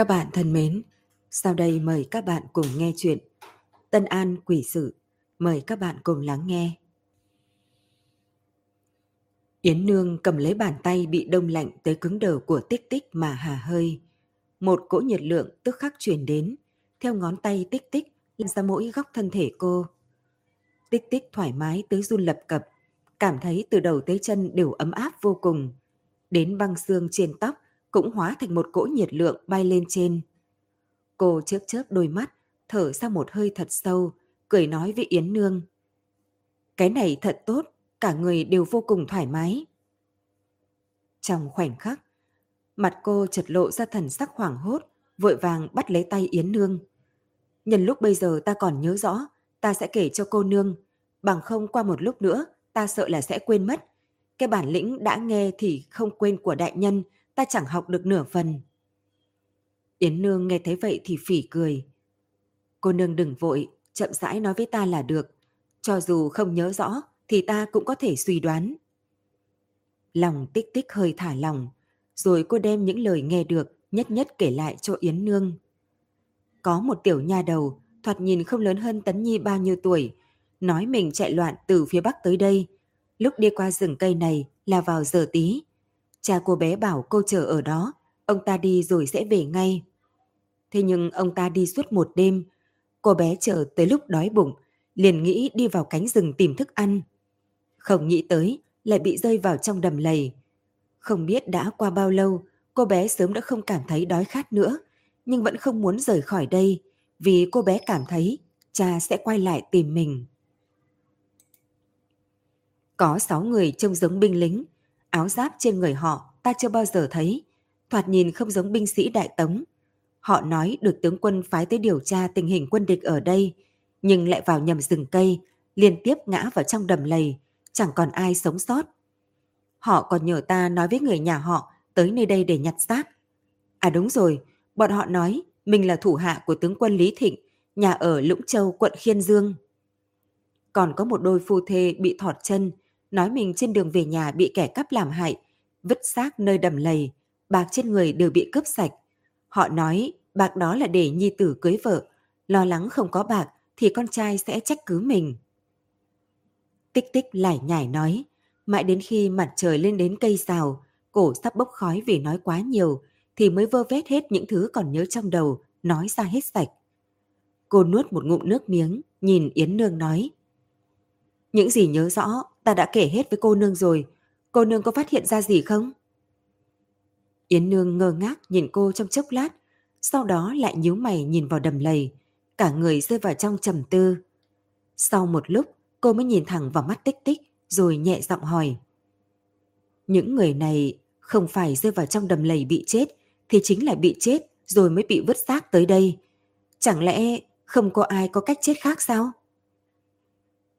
Các bạn thân mến, sau đây mời các bạn cùng nghe chuyện Tân An Quỷ Sự. Mời các bạn cùng lắng nghe. Yến Nương cầm lấy bàn tay bị đông lạnh tới cứng đờ của tích tích mà hà hơi. Một cỗ nhiệt lượng tức khắc truyền đến, theo ngón tay tích tích lên ra mỗi góc thân thể cô. Tích tích thoải mái tới run lập cập, cảm thấy từ đầu tới chân đều ấm áp vô cùng. Đến băng xương trên tóc cũng hóa thành một cỗ nhiệt lượng bay lên trên. Cô chớp chớp đôi mắt, thở ra một hơi thật sâu, cười nói với Yến Nương. Cái này thật tốt, cả người đều vô cùng thoải mái. Trong khoảnh khắc, mặt cô chợt lộ ra thần sắc hoảng hốt, vội vàng bắt lấy tay Yến Nương. Nhân lúc bây giờ ta còn nhớ rõ, ta sẽ kể cho cô Nương, bằng không qua một lúc nữa, ta sợ là sẽ quên mất. Cái bản lĩnh đã nghe thì không quên của đại nhân, ta chẳng học được nửa phần. Yến Nương nghe thấy vậy thì phỉ cười. Cô nương đừng vội, chậm rãi nói với ta là được. Cho dù không nhớ rõ thì ta cũng có thể suy đoán. Lòng tích tích hơi thả lòng, rồi cô đem những lời nghe được nhất nhất kể lại cho Yến Nương. Có một tiểu nha đầu, thoạt nhìn không lớn hơn Tấn Nhi bao nhiêu tuổi, nói mình chạy loạn từ phía bắc tới đây. Lúc đi qua rừng cây này là vào giờ tí. Cha cô bé bảo cô chờ ở đó, ông ta đi rồi sẽ về ngay. Thế nhưng ông ta đi suốt một đêm, cô bé chờ tới lúc đói bụng, liền nghĩ đi vào cánh rừng tìm thức ăn. Không nghĩ tới, lại bị rơi vào trong đầm lầy. Không biết đã qua bao lâu, cô bé sớm đã không cảm thấy đói khát nữa, nhưng vẫn không muốn rời khỏi đây, vì cô bé cảm thấy cha sẽ quay lại tìm mình. Có sáu người trông giống binh lính, áo giáp trên người họ ta chưa bao giờ thấy, thoạt nhìn không giống binh sĩ đại tống. Họ nói được tướng quân phái tới điều tra tình hình quân địch ở đây, nhưng lại vào nhầm rừng cây, liên tiếp ngã vào trong đầm lầy, chẳng còn ai sống sót. Họ còn nhờ ta nói với người nhà họ tới nơi đây để nhặt xác. À đúng rồi, bọn họ nói mình là thủ hạ của tướng quân Lý Thịnh, nhà ở Lũng Châu, quận Khiên Dương. Còn có một đôi phu thê bị thọt chân, nói mình trên đường về nhà bị kẻ cắp làm hại, vứt xác nơi đầm lầy, bạc trên người đều bị cướp sạch. Họ nói bạc đó là để nhi tử cưới vợ, lo lắng không có bạc thì con trai sẽ trách cứ mình. Tích tích lải nhải nói, mãi đến khi mặt trời lên đến cây rào, cổ sắp bốc khói vì nói quá nhiều, thì mới vơ vét hết những thứ còn nhớ trong đầu, nói ra hết sạch. Cô nuốt một ngụm nước miếng, nhìn Yến Nương nói. Những gì nhớ rõ, ta đã kể hết với cô Nương rồi. Cô Nương có phát hiện ra gì không? Yến Nương ngơ ngác nhìn cô trong chốc lát, sau đó lại nhíu mày nhìn vào đầm lầy, cả người rơi vào trong trầm tư. Sau một lúc, cô mới nhìn thẳng vào mắt tích tích, rồi nhẹ giọng hỏi. Những người này không phải rơi vào trong đầm lầy bị chết, thì chính là bị chết rồi mới bị vứt xác tới đây. Chẳng lẽ không có ai có cách chết khác sao?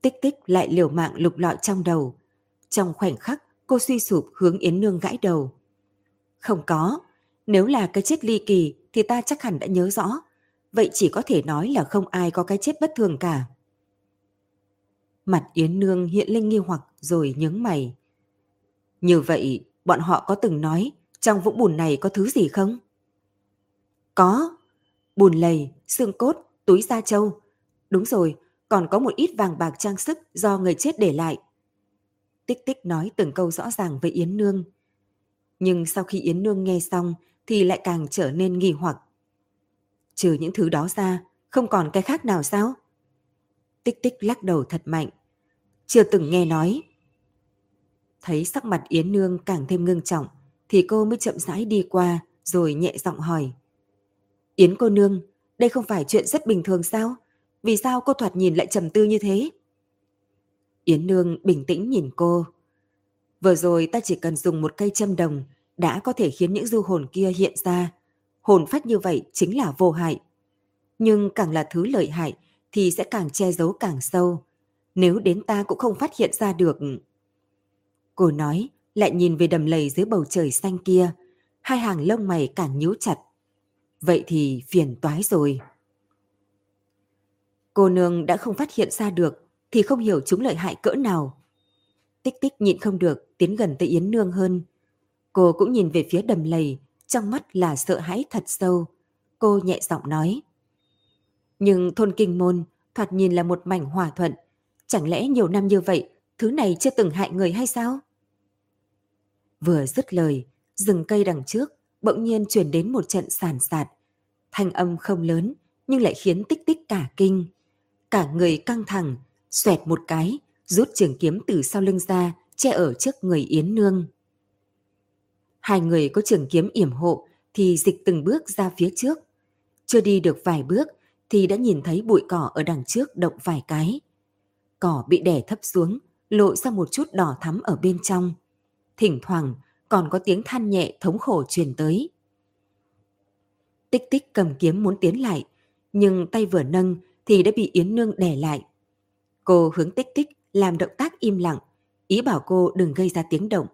Tích tích lại liều mạng lục lọi trong đầu. Trong khoảnh khắc, cô suy sụp hướng Yến Nương gãi đầu. Không có, nếu là cái chết ly kỳ thì ta chắc hẳn đã nhớ rõ. Vậy chỉ có thể nói là không ai có cái chết bất thường cả. Mặt Yến Nương hiện lên nghi hoặc rồi nhướng mày. Như vậy, bọn họ có từng nói trong vũng bùn này có thứ gì không? Có. Bùn lầy, xương cốt, túi da trâu. Đúng rồi, còn có một ít vàng bạc trang sức do người chết để lại. Tích tích nói từng câu rõ ràng với Yến Nương. Nhưng sau khi Yến Nương nghe xong thì lại càng trở nên nghi hoặc. Trừ những thứ đó ra, không còn cái khác nào sao? Tích tích lắc đầu thật mạnh. Chưa từng nghe nói. Thấy sắc mặt Yến Nương càng thêm ngưng trọng, thì cô mới chậm rãi đi qua, rồi nhẹ giọng hỏi. Yến cô nương, đây không phải chuyện rất bình thường sao? Vì sao cô thoạt nhìn lại trầm tư như thế? Yến Nương bình tĩnh nhìn cô. Vừa rồi ta chỉ cần dùng một cây châm đồng đã có thể khiến những du hồn kia hiện ra. Hồn phách như vậy chính là vô hại. Nhưng càng là thứ lợi hại thì sẽ càng che giấu càng sâu. Nếu đến ta cũng không phát hiện ra được. Cô nói, lại nhìn về đầm lầy dưới bầu trời xanh kia. Hai hàng lông mày càng nhíu chặt. Vậy thì phiền toái rồi. Cô nương đã không phát hiện ra được thì không hiểu chúng lợi hại cỡ nào. Tích tích nhịn không được tiến gần tới Yến Nương hơn. Cô cũng nhìn về phía đầm lầy, trong mắt là sợ hãi thật sâu. cô nhẹ giọng nói. Nhưng thôn kinh môn thoạt nhìn là một mảnh hòa thuận. Chẳng lẽ nhiều năm như vậy, thứ này chưa từng hại người hay sao? Vừa dứt lời, rừng cây đằng trước bỗng nhiên truyền đến một trận sàn sạt. Thanh âm không lớn nhưng lại khiến tích tích cả kinh. Cả người căng thẳng, xoẹt một cái, rút trường kiếm từ sau lưng ra, che ở trước người Yến Nương. Hai người có trường kiếm yểm hộ thì dịch từng bước ra phía trước. Chưa đi được vài bước thì đã nhìn thấy bụi cỏ ở đằng trước động vài cái. Cỏ bị đè thấp xuống, lộ ra một chút đỏ thắm ở bên trong. Thỉnh thoảng còn có tiếng than nhẹ thống khổ truyền tới. Tích tích cầm kiếm muốn tiến lại, nhưng tay vừa nâng thì đã bị Yến Nương đè lại. Cô hướng tích tích làm động tác im lặng, ý bảo cô đừng gây ra tiếng động.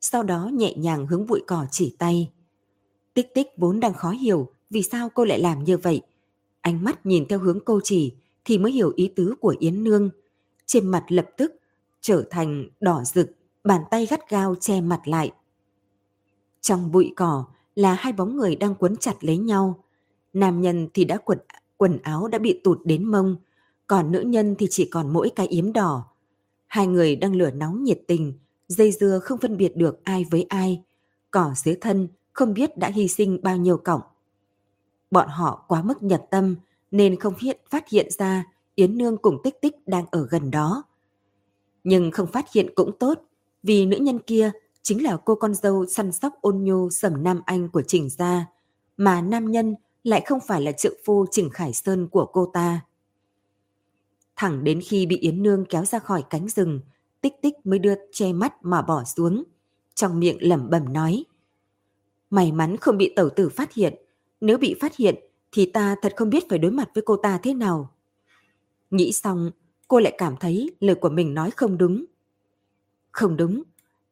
Sau đó nhẹ nhàng hướng bụi cỏ chỉ tay. Tích tích vốn đang khó hiểu vì sao cô lại làm như vậy. Ánh mắt nhìn theo hướng cô chỉ thì mới hiểu ý tứ của Yến Nương. Trên mặt lập tức trở thành đỏ rực, bàn tay gắt gao che mặt lại. Trong bụi cỏ là hai bóng người đang quấn chặt lấy nhau. Nam nhân thì đã quần, quần áo đã bị tụt đến mông, còn nữ nhân thì chỉ còn mỗi cái yếm đỏ. Hai người đang lửa nóng nhiệt tình, dây dưa không phân biệt được ai với ai. Cỏ dưới thân không biết đã hy sinh bao nhiêu cọng. Bọn họ quá mức nhập tâm nên không hiện phát hiện ra Yến Nương cùng Tích Tích đang ở gần đó. Nhưng không phát hiện cũng tốt, vì nữ nhân kia chính là cô con dâu săn sóc ôn nhu sầm Nam Anh của Trình Gia, mà nam nhân lại không phải là trượng phu Trình Khải Sơn của cô ta. Thẳng đến khi bị Yến Nương kéo ra khỏi cánh rừng, tích tích mới đưa che mắt mà bỏ xuống. Trong miệng lẩm bẩm nói. May mắn không bị tẩu tử phát hiện. Nếu bị phát hiện thì ta thật không biết phải đối mặt với cô ta thế nào. Nghĩ xong, cô lại cảm thấy lời của mình nói không đúng. Không đúng,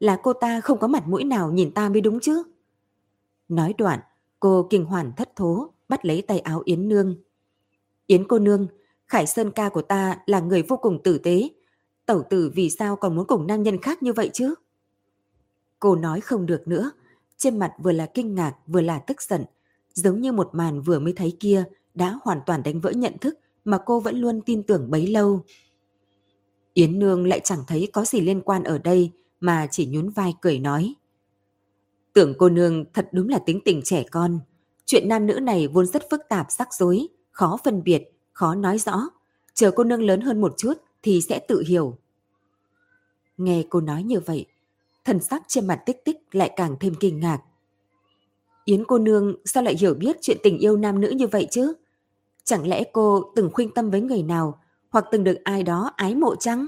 là cô ta không có mặt mũi nào nhìn ta mới đúng chứ. Nói đoạn, cô kinh hoàn thất thố, bắt lấy tay áo Yến Nương. Yến cô nương, Khải Sơn ca của ta là người vô cùng tử tế. Tẩu tử vì sao còn muốn cùng nam nhân khác như vậy chứ? Cô nói không được nữa, trên mặt vừa là kinh ngạc vừa là tức giận, giống như một màn vừa mới thấy kia đã hoàn toàn đánh vỡ nhận thức mà cô vẫn luôn tin tưởng bấy lâu. Yến Nương lại chẳng thấy có gì liên quan ở đây mà chỉ nhún vai cười nói. Tưởng cô nương thật đúng là tính tình trẻ con. Chuyện nam nữ này vốn rất phức tạp rắc rối, khó phân biệt, khó nói rõ. Chờ cô nương lớn hơn một chút thì sẽ tự hiểu. Nghe cô nói như vậy, thần sắc trên mặt tích tích lại càng thêm kinh ngạc. Yến cô nương sao lại hiểu biết chuyện tình yêu nam nữ như vậy chứ? Chẳng lẽ cô từng khuyên tâm với người nào hoặc từng được ai đó ái mộ chăng?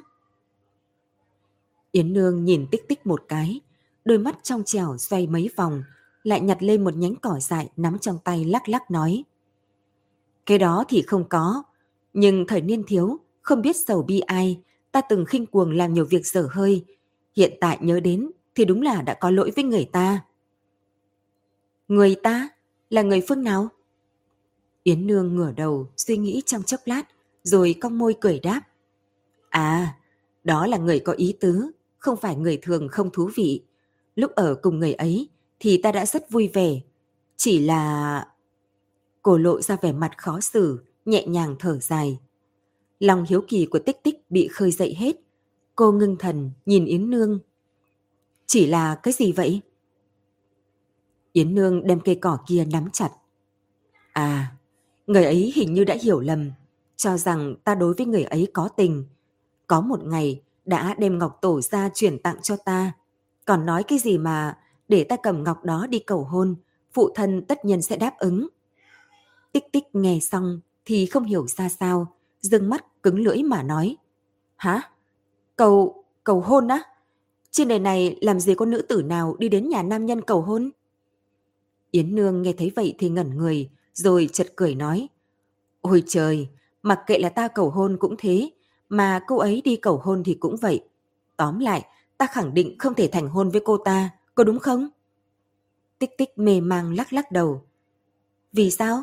Yến Nương nhìn tích tích một cái, đôi mắt trong trèo xoay mấy vòng, lại nhặt lên một nhánh cỏ dại nắm trong tay lắc lắc nói. Cái đó thì không có, nhưng thời niên thiếu, không biết sầu bi ai, ta từng khinh cuồng làm nhiều việc dở hơi. Hiện tại nhớ đến thì đúng là đã có lỗi với người ta. Người ta? Là người phương nào? Yến Nương ngửa đầu, suy nghĩ trong chốc lát, rồi cong môi cười đáp. À, đó là người có ý tứ, không phải người thường không thú vị. Lúc ở cùng người ấy thì ta đã rất vui vẻ. Chỉ là... Cô lộ ra vẻ mặt khó xử, nhẹ nhàng thở dài. Lòng hiếu kỳ của tích tích bị khơi dậy hết. Cô ngưng thần nhìn Yến Nương. Chỉ là cái gì vậy? Yến Nương đem cây cỏ kia nắm chặt. À, người ấy hình như đã hiểu lầm, cho rằng ta đối với người ấy có tình. Có một ngày đã đem ngọc tổ ra chuyển tặng cho ta. Còn nói cái gì mà để ta cầm ngọc đó đi cầu hôn, phụ thân tất nhiên sẽ đáp ứng. Tích tích nghe xong thì không hiểu ra sao, dừng mắt cứng lưỡi mà nói. Hả? Cầu, cầu hôn á? Trên đời này làm gì có nữ tử nào đi đến nhà nam nhân cầu hôn? Yến Nương nghe thấy vậy thì ngẩn người, rồi chật cười nói. Ôi trời, mặc kệ là ta cầu hôn cũng thế, mà cô ấy đi cầu hôn thì cũng vậy. Tóm lại, ta khẳng định không thể thành hôn với cô ta, có đúng không? Tích tích mê mang lắc lắc đầu. Vì sao?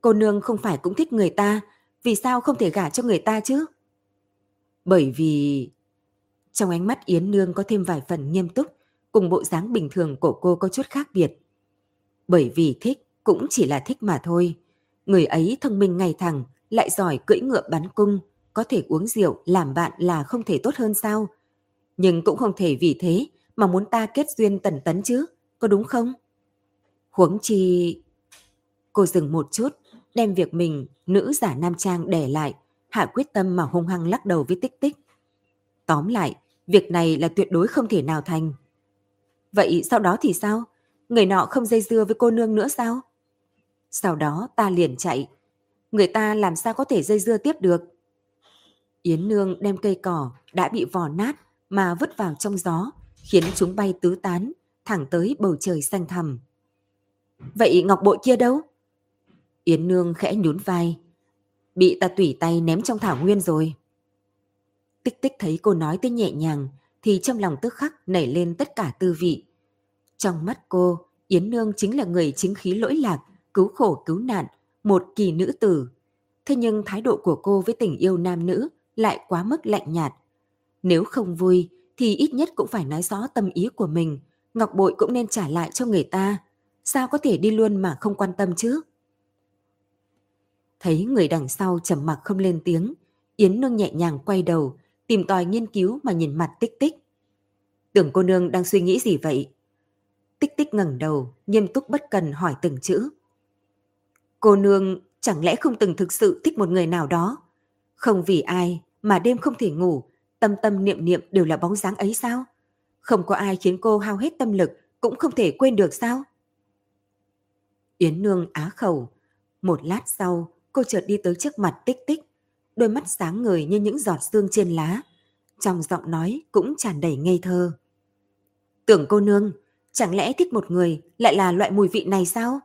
Cô nương không phải cũng thích người ta, vì sao không thể gả cho người ta chứ? Bởi vì... Trong ánh mắt Yến Nương có thêm vài phần nghiêm túc, cùng bộ dáng bình thường của cô có chút khác biệt. Bởi vì thích, cũng chỉ là thích mà thôi. Người ấy thông minh ngay thẳng, lại giỏi cưỡi ngựa bắn cung, có thể uống rượu làm bạn là không thể tốt hơn sao? Nhưng cũng không thể vì thế mà muốn ta kết duyên tần tấn chứ, có đúng không? Huống chi... Cô dừng một chút, đem việc mình nữ giả nam trang để lại, hạ quyết tâm mà hung hăng lắc đầu với tích tích. Tóm lại, việc này là tuyệt đối không thể nào thành. Vậy sau đó thì sao? Người nọ không dây dưa với cô nương nữa sao? Sau đó ta liền chạy. Người ta làm sao có thể dây dưa tiếp được? Yến Nương đem cây cỏ đã bị vò nát mà vứt vào trong gió, khiến chúng bay tứ tán, thẳng tới bầu trời xanh thẳm. Vậy ngọc bội kia đâu? Yến Nương khẽ nhún vai. Bị ta tủy tay ném trong thảo nguyên rồi. Tích tích thấy cô nói tới nhẹ nhàng, thì trong lòng tức khắc nảy lên tất cả tư vị. Trong mắt cô, Yến Nương chính là người chính khí lỗi lạc, cứu khổ cứu nạn, một kỳ nữ tử. Thế nhưng thái độ của cô với tình yêu nam nữ lại quá mức lạnh nhạt. Nếu không vui thì ít nhất cũng phải nói rõ tâm ý của mình, ngọc bội cũng nên trả lại cho người ta. Sao có thể đi luôn mà không quan tâm chứ? Thấy người đằng sau trầm mặc không lên tiếng, Yến Nương nhẹ nhàng quay đầu, tìm tòi nghiên cứu mà nhìn mặt tích tích. Tưởng cô nương đang suy nghĩ gì vậy? Tích tích ngẩng đầu, nghiêm túc bất cần hỏi từng chữ. Cô nương chẳng lẽ không từng thực sự thích một người nào đó? Không vì ai mà đêm không thể ngủ, tâm tâm niệm niệm đều là bóng dáng ấy sao? Không có ai khiến cô hao hết tâm lực, cũng không thể quên được sao? Yến Nương á khẩu. Một lát sau, cô chợt đi tới trước mặt tích tích, đôi mắt sáng ngời như những giọt sương trên lá. Trong giọng nói cũng tràn đầy ngây thơ. Tưởng cô nương, chẳng lẽ thích một người lại là loại mùi vị này sao?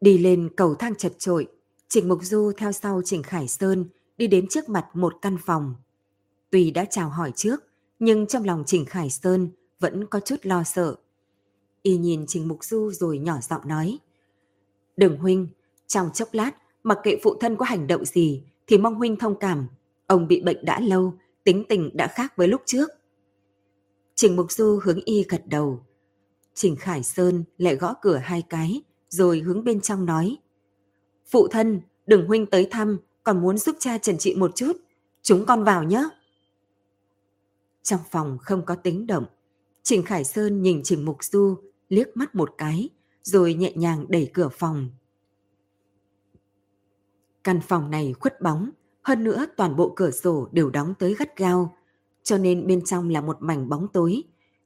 Đi lên cầu thang chật trội, Trình Mục Du theo sau Trình Khải Sơn đi đến trước mặt một căn phòng. Tuy đã chào hỏi trước, nhưng trong lòng Trình Khải Sơn vẫn có chút lo sợ. Y nhìn Trình Mục Du rồi nhỏ giọng nói. Đừng huynh, trong chốc lát, mặc kệ phụ thân có hành động gì thì mong huynh thông cảm. Ông bị bệnh đã lâu, tính tình đã khác với lúc trước. Trình Mục Du hướng y gật đầu. Trình Khải Sơn lại gõ cửa hai cái, rồi hướng bên trong nói. Phụ thân, đừng huynh tới thăm, còn muốn giúp cha trần trị một chút. Chúng con vào nhé. Trong phòng không có tính động. Trình Khải Sơn nhìn Trình Mục Du liếc mắt một cái, rồi nhẹ nhàng đẩy cửa phòng. Căn phòng này khuất bóng, hơn nữa toàn bộ cửa sổ đều đóng tới gắt gao, cho nên bên trong là một mảnh bóng tối.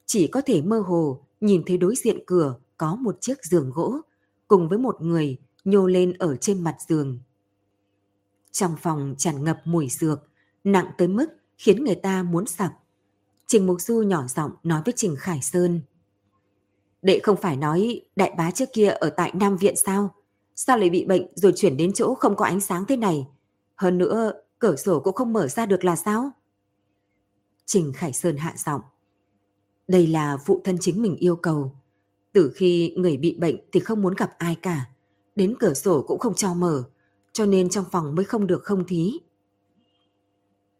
Chỉ có thể mơ hồ nhìn thấy đối diện cửa có một chiếc giường gỗ cùng với một người nhô lên ở trên mặt giường. Trong phòng tràn ngập mùi dược, nặng tới mức khiến người ta muốn sặc. Trình Mục Du nhỏ giọng nói với Trình Khải Sơn. Đệ không phải nói đại bá trước kia ở tại Nam Viện sao? Sao lại bị bệnh rồi chuyển đến chỗ không có ánh sáng thế này? Hơn nữa, cửa sổ cũng không mở ra được là sao? Trình Khải Sơn hạ giọng. Đây là phụ thân chính mình yêu cầu. Từ khi người bị bệnh thì không muốn gặp ai cả. Đến cửa sổ cũng không cho mở. Cho nên trong phòng mới không được không thí.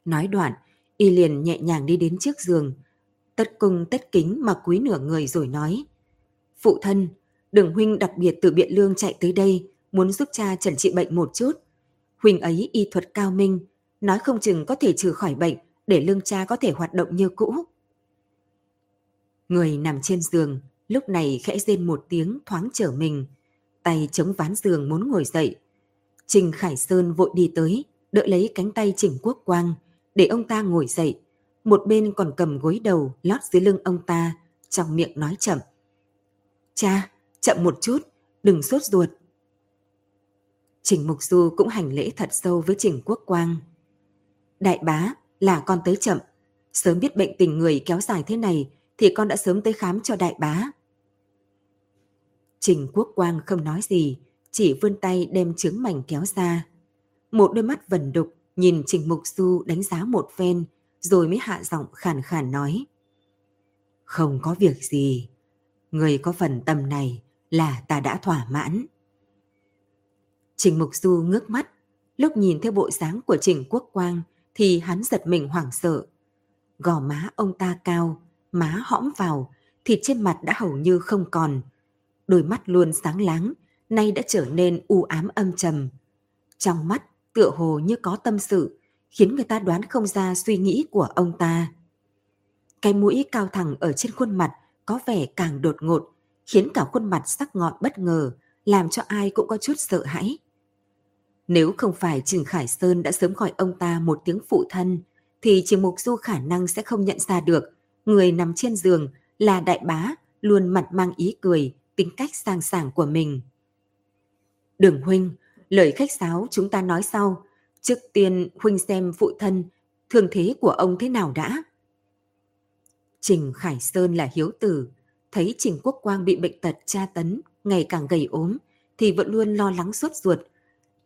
Nói đoạn, y liền nhẹ nhàng đi đến trước giường. Tất cung tất kính mà quý nửa người rồi nói. Phụ thân, đường huynh đặc biệt từ Biện Lương chạy tới đây, muốn giúp cha trần trị bệnh một chút. Huynh ấy y thuật cao minh, nói không chừng có thể trừ khỏi bệnh để lương cha có thể hoạt động như cũ. Người nằm trên giường, lúc này khẽ rên một tiếng thoáng trở mình, tay chống ván giường muốn ngồi dậy. Trình Khải Sơn vội đi tới, đỡ lấy cánh tay Trình Quốc Quang, để ông ta ngồi dậy. Một bên còn cầm gối đầu lót dưới lưng ông ta, trong miệng nói chậm. Cha, chậm một chút, đừng sốt ruột. Trình Mục Du cũng hành lễ thật sâu với Trình Quốc Quang. Đại bá, là con tới chậm. Sớm biết bệnh tình người kéo dài thế này thì con đã sớm tới khám cho đại bá. Trình Quốc Quang không nói gì, chỉ vươn tay đem trứng mảnh kéo ra. Một đôi mắt vần đục nhìn Trình Mục Du đánh giá một phen rồi mới hạ giọng khàn khàn nói. Không có việc gì, người có phần tâm này là ta đã thỏa mãn. Trình Mục Du ngước mắt, lúc nhìn theo bộ dáng của Trình Quốc Quang thì hắn giật mình hoảng sợ. Gò má ông ta cao, má hõm vào, thịt trên mặt đã hầu như không còn. đôi mắt luôn sáng láng, nay đã trở nên u ám âm trầm. Trong mắt tựa hồ như có tâm sự, khiến người ta đoán không ra suy nghĩ của ông ta. Cái mũi cao thẳng ở trên khuôn mặt có vẻ càng đột ngột, khiến cả khuôn mặt sắc ngọn bất ngờ, làm cho ai cũng có chút sợ hãi. Nếu không phải Trình Khải Sơn đã sớm gọi ông ta một tiếng phụ thân, thì Trình Mục Du khả năng sẽ không nhận ra được người nằm trên giường là đại bá luôn mặt mang ý cười, tính cách sang sảng của mình. Đường huynh, lời khách sáo chúng ta nói sau. Trước tiên huynh xem phụ thân, thương thế của ông thế nào đã. Trình Khải Sơn là hiếu tử, thấy Trình Quốc Quang bị bệnh tật tra tấn, ngày càng gầy ốm, thì vẫn luôn lo lắng suốt ruột.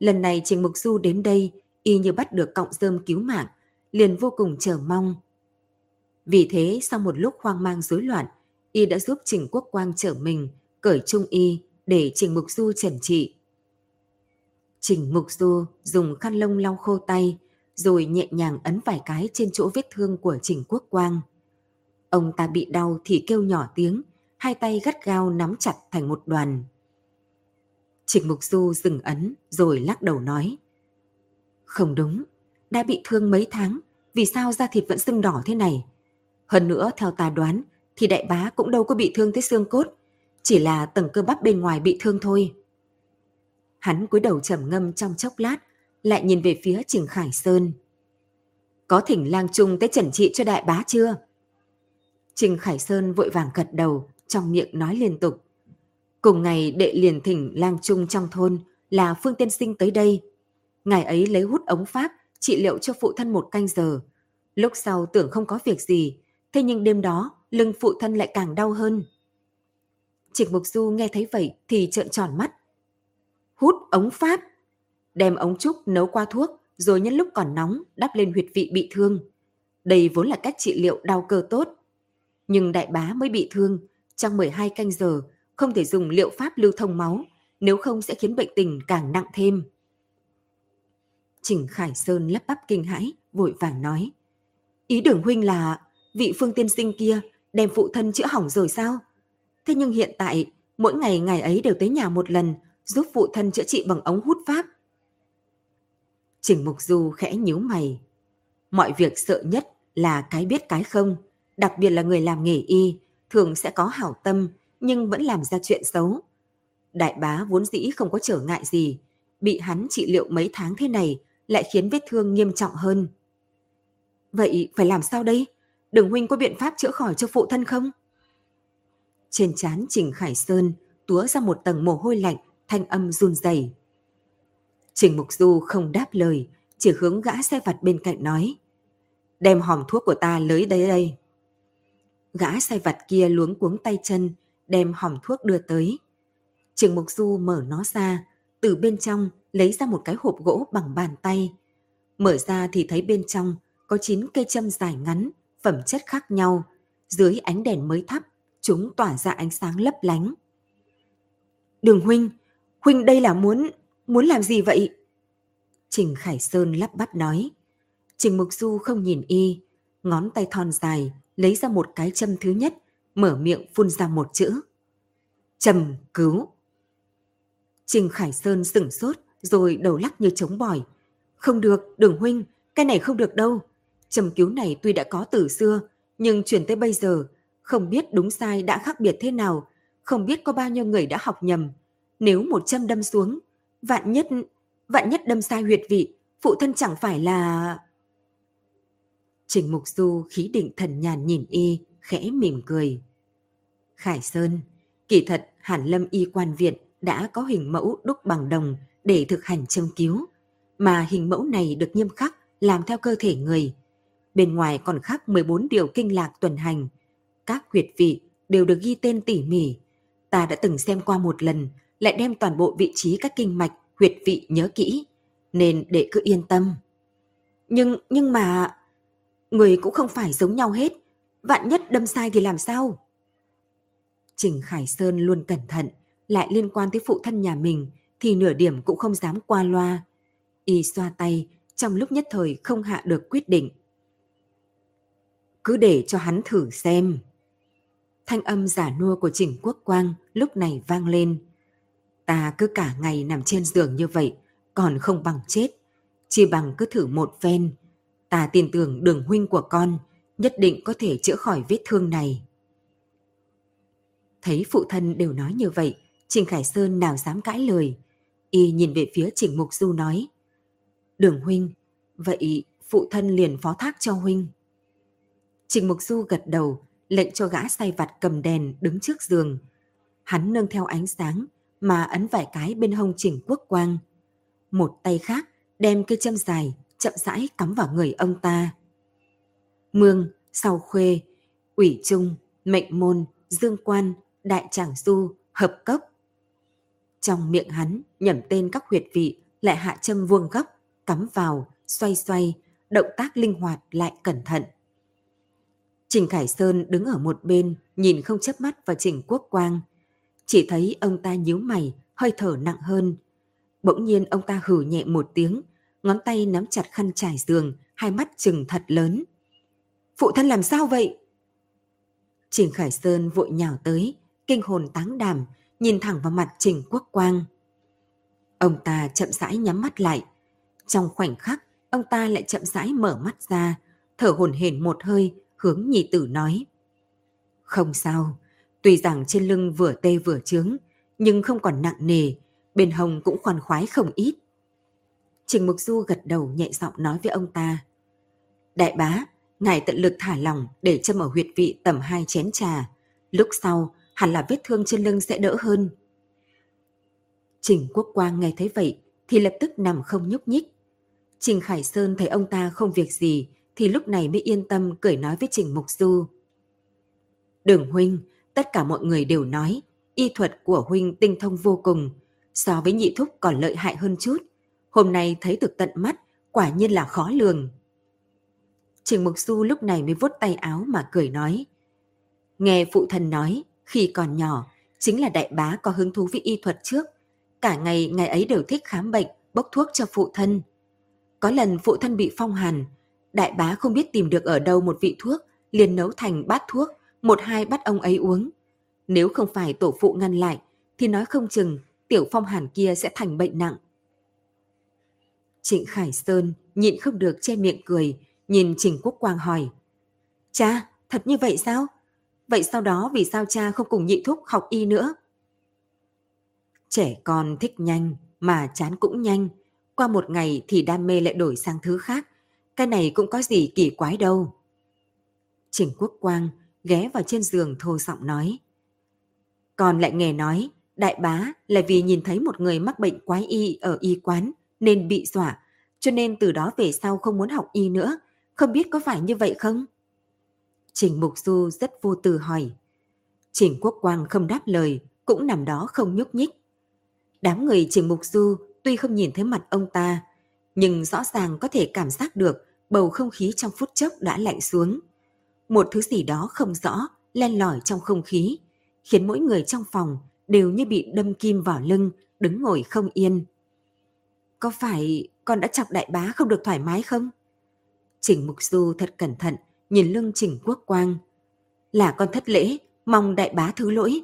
Lần này Trình Mục Du đến đây, y như bắt được cọng rơm cứu mạng, liền vô cùng chờ mong. Vì thế, sau một lúc hoang mang rối loạn, y đã giúp Trình Quốc Quang trở mình, cởi trung y để Trình Mục Du chẩn trị. Trình Mục Du dùng khăn lông lau khô tay, rồi nhẹ nhàng ấn vài cái trên chỗ vết thương của Trình Quốc Quang. Ông ta bị đau thì kêu nhỏ tiếng, hai tay gắt gao nắm chặt thành một đoàn. Trình Mục Du dừng ấn rồi lắc đầu nói. Không đúng, đã bị thương mấy tháng, vì sao da thịt vẫn sưng đỏ thế này? Hơn nữa theo ta đoán thì đại bá cũng đâu có bị thương tới xương cốt, chỉ là tầng cơ bắp bên ngoài bị thương thôi. Hắn cúi đầu trầm ngâm trong chốc lát, lại nhìn về phía Trình Khải Sơn. Có thỉnh lang trung tới trần trị cho đại bá chưa? Trình Khải Sơn vội vàng gật đầu, trong miệng nói liên tục. Cùng ngày đệ liền thỉnh lang trung trong thôn là Phương Tiên Sinh tới đây. Ngài ấy lấy hút ống pháp, trị liệu cho phụ thân một canh giờ. Lúc sau tưởng không có việc gì, thế nhưng đêm đó lưng phụ thân lại càng đau hơn. Trịnh Mục Du nghe thấy vậy thì trợn tròn mắt. Hút ống pháp, đem ống trúc nấu qua thuốc rồi nhân lúc còn nóng đắp lên huyệt vị bị thương. Đây vốn là cách trị liệu đau cơ tốt. Nhưng đại bá mới bị thương, trong 12 canh giờ không thể dùng liệu pháp lưu thông máu, nếu không sẽ khiến bệnh tình càng nặng thêm. Trình Khải Sơn lắp bắp kinh hãi, vội vàng nói. Ý đường huynh là vị phương tiên sinh kia đem phụ thân chữa hỏng rồi sao? Thế nhưng hiện tại, mỗi ngày ngày ấy đều tới nhà một lần, giúp phụ thân chữa trị bằng ống hút pháp. Trình Mục Du khẽ nhíu mày. Mọi việc sợ nhất là cái biết cái không, đặc biệt là người làm nghề y, thường sẽ có hảo tâm nhưng vẫn làm ra chuyện xấu. Đại bá vốn dĩ không có trở ngại gì, bị hắn trị liệu mấy tháng thế này lại khiến vết thương nghiêm trọng hơn. Vậy phải làm sao đây? Đường huynh có biện pháp chữa khỏi cho phụ thân không? Trên trán Trình Khải Sơn túa ra một tầng mồ hôi lạnh, thanh âm run rẩy. Trình Mục Du không đáp lời, chỉ hướng gã xe vặt bên cạnh nói. Đem hòm thuốc của ta lấy đấy đây. Gã xe vặt kia luống cuống tay chân, đem hòm thuốc đưa tới. Trình Mục Du mở nó ra, từ bên trong lấy ra một cái hộp gỗ bằng bàn tay. Mở ra thì thấy bên trong có 9 cây châm dài ngắn, phẩm chất khác nhau. Dưới ánh đèn mới thắp, chúng tỏa ra ánh sáng lấp lánh. Đường huynh, huynh đây là muốn, muốn làm gì vậy? Trình Khải Sơn lắp bắp nói. Trình Mục Du không nhìn y, ngón tay thon dài, lấy ra một cái châm thứ nhất, mở miệng phun ra một chữ. Trầm cứu. Trình Khải Sơn sửng sốt, rồi đầu lắc như trống bỏi. Không được, đường huynh, cái này không được đâu. Trầm cứu này tuy đã có từ xưa, nhưng chuyển tới bây giờ, không biết đúng sai đã khác biệt thế nào, không biết có bao nhiêu người đã học nhầm. Nếu một châm đâm xuống, vạn nhất, vạn nhất đâm sai huyệt vị, phụ thân chẳng phải là... Trình Mục Du khí định thần nhàn nhìn y, khẽ mỉm cười. Khải Sơn, kỳ thật Hàn Lâm Y quan viện đã có hình mẫu đúc bằng đồng để thực hành châm cứu, mà hình mẫu này được nghiêm khắc làm theo cơ thể người. Bên ngoài còn khắc 14 điều kinh lạc tuần hành. Các huyệt vị đều được ghi tên tỉ mỉ. Ta đã từng xem qua một lần, lại đem toàn bộ vị trí các kinh mạch, huyệt vị nhớ kỹ, nên để cứ yên tâm. Nhưng, nhưng mà... Người cũng không phải giống nhau hết, vạn nhất đâm sai thì làm sao? Trình Khải Sơn luôn cẩn thận, lại liên quan tới phụ thân nhà mình thì nửa điểm cũng không dám qua loa. Y xoa tay, trong lúc nhất thời không hạ được quyết định. Cứ để cho hắn thử xem. thanh âm giả nua của Trình Quốc Quang lúc này vang lên. Ta cứ cả ngày nằm trên giường như vậy, còn không bằng chết. Chỉ bằng cứ thử một phen. Ta tin tưởng đường huynh của con nhất định có thể chữa khỏi vết thương này. Thấy phụ thân đều nói như vậy, Trình Khải Sơn nào dám cãi lời. Y nhìn về phía Trình Mục Du nói. Đường huynh, vậy phụ thân liền phó thác cho huynh. Trình Mục Du gật đầu, lệnh cho gã say vặt cầm đèn đứng trước giường. Hắn nâng theo ánh sáng mà ấn vài cái bên hông Trình Quốc Quang. Một tay khác đem cây châm dài chậm rãi cắm vào người ông ta. Mương, Sau Khuê, Ủy Trung, Mệnh Môn, Dương Quan, Đại Tràng Du, Hợp Cốc. Trong miệng hắn nhẩm tên các huyệt vị lại hạ châm vuông góc, cắm vào, xoay xoay, động tác linh hoạt lại cẩn thận. Trình Khải Sơn đứng ở một bên, nhìn không chớp mắt vào Trình Quốc Quang. Chỉ thấy ông ta nhíu mày, hơi thở nặng hơn. Bỗng nhiên ông ta hử nhẹ một tiếng, ngón tay nắm chặt khăn trải giường, hai mắt trừng thật lớn. Phụ thân làm sao vậy? Trình Khải Sơn vội nhào tới, kinh hồn táng đàm, nhìn thẳng vào mặt Trình Quốc Quang. Ông ta chậm rãi nhắm mắt lại. Trong khoảnh khắc, ông ta lại chậm rãi mở mắt ra, thở hổn hển một hơi, hướng nhị tử nói. Không sao, tuy rằng trên lưng vừa tê vừa chướng, nhưng không còn nặng nề, bên hồng cũng khoan khoái không ít. Trình Mục Du gật đầu nhẹ giọng nói với ông ta. Đại bá, ngài tận lực thả lòng để châm ở huyệt vị tầm hai chén trà. Lúc sau, hẳn là vết thương trên lưng sẽ đỡ hơn. Trình Quốc Quang nghe thấy vậy thì lập tức nằm không nhúc nhích. Trình Khải Sơn thấy ông ta không việc gì thì lúc này mới yên tâm cười nói với Trình Mục Du. Đường huynh, tất cả mọi người đều nói y thuật của huynh tinh thông vô cùng, so với nhị thúc còn lợi hại hơn chút. Hôm nay thấy được tận mắt, quả nhiên là khó lường. Trình Mục Du lúc này mới vuốt tay áo mà cười nói. Nghe phụ thân nói, khi còn nhỏ, chính là đại bá có hứng thú với y thuật trước. Cả ngày ngày ấy đều thích khám bệnh, bốc thuốc cho phụ thân. Có lần phụ thân bị phong hàn, đại bá không biết tìm được ở đâu một vị thuốc, liền nấu thành bát thuốc, một hai bắt ông ấy uống. Nếu không phải tổ phụ ngăn lại, thì nói không chừng tiểu phong hàn kia sẽ thành bệnh nặng. Trịnh Khải Sơn nhịn không được che miệng cười, nhìn Trình Quốc Quang hỏi. Cha, thật như vậy sao? Vậy sau đó vì sao cha không cùng nhị thúc học y nữa? Trẻ con thích nhanh, mà chán cũng nhanh. Qua một ngày thì đam mê lại đổi sang thứ khác. Cái này cũng có gì kỳ quái đâu. Trình Quốc Quang ghé vào trên giường thô giọng nói. Còn lại nghe nói, đại bá là vì nhìn thấy một người mắc bệnh quái y ở y quán nên bị dọa, cho nên từ đó về sau không muốn học y nữa. Không biết có phải như vậy không? Trình Mục Du rất vô tư hỏi. Trình Quốc Quang không đáp lời, cũng nằm đó không nhúc nhích. Đám người Trình Mục Du tuy không nhìn thấy mặt ông ta, nhưng rõ ràng có thể cảm giác được bầu không khí trong phút chốc đã lạnh xuống. Một thứ gì đó không rõ len lỏi trong không khí, khiến mỗi người trong phòng đều như bị đâm kim vào lưng, đứng ngồi không yên. Có phải con đã chọc đại bá không được thoải mái không? Trình Mục Du thật cẩn thận, nhìn lưng Trình Quốc Quang. Là con thất lễ, mong đại bá thứ lỗi.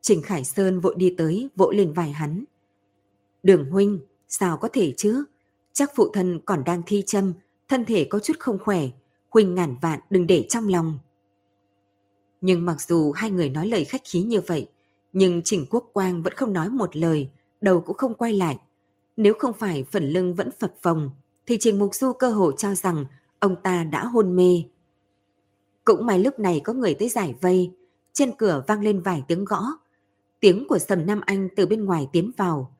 Trình Khải Sơn vội đi tới, vỗ lên vai hắn. Đường huynh, sao có thể chứ? Chắc phụ thân còn đang thi châm, thân thể có chút không khỏe. Huynh ngàn vạn đừng để trong lòng. Nhưng mặc dù hai người nói lời khách khí như vậy, nhưng Trình Quốc Quang vẫn không nói một lời, đầu cũng không quay lại. Nếu không phải phần lưng vẫn phập phồng, thì Trình Mục Du cơ hồ cho rằng ông ta đã hôn mê. Cũng may lúc này có người tới giải vây, trên cửa vang lên vài tiếng gõ. Tiếng của Sầm Nam Anh từ bên ngoài tiến vào.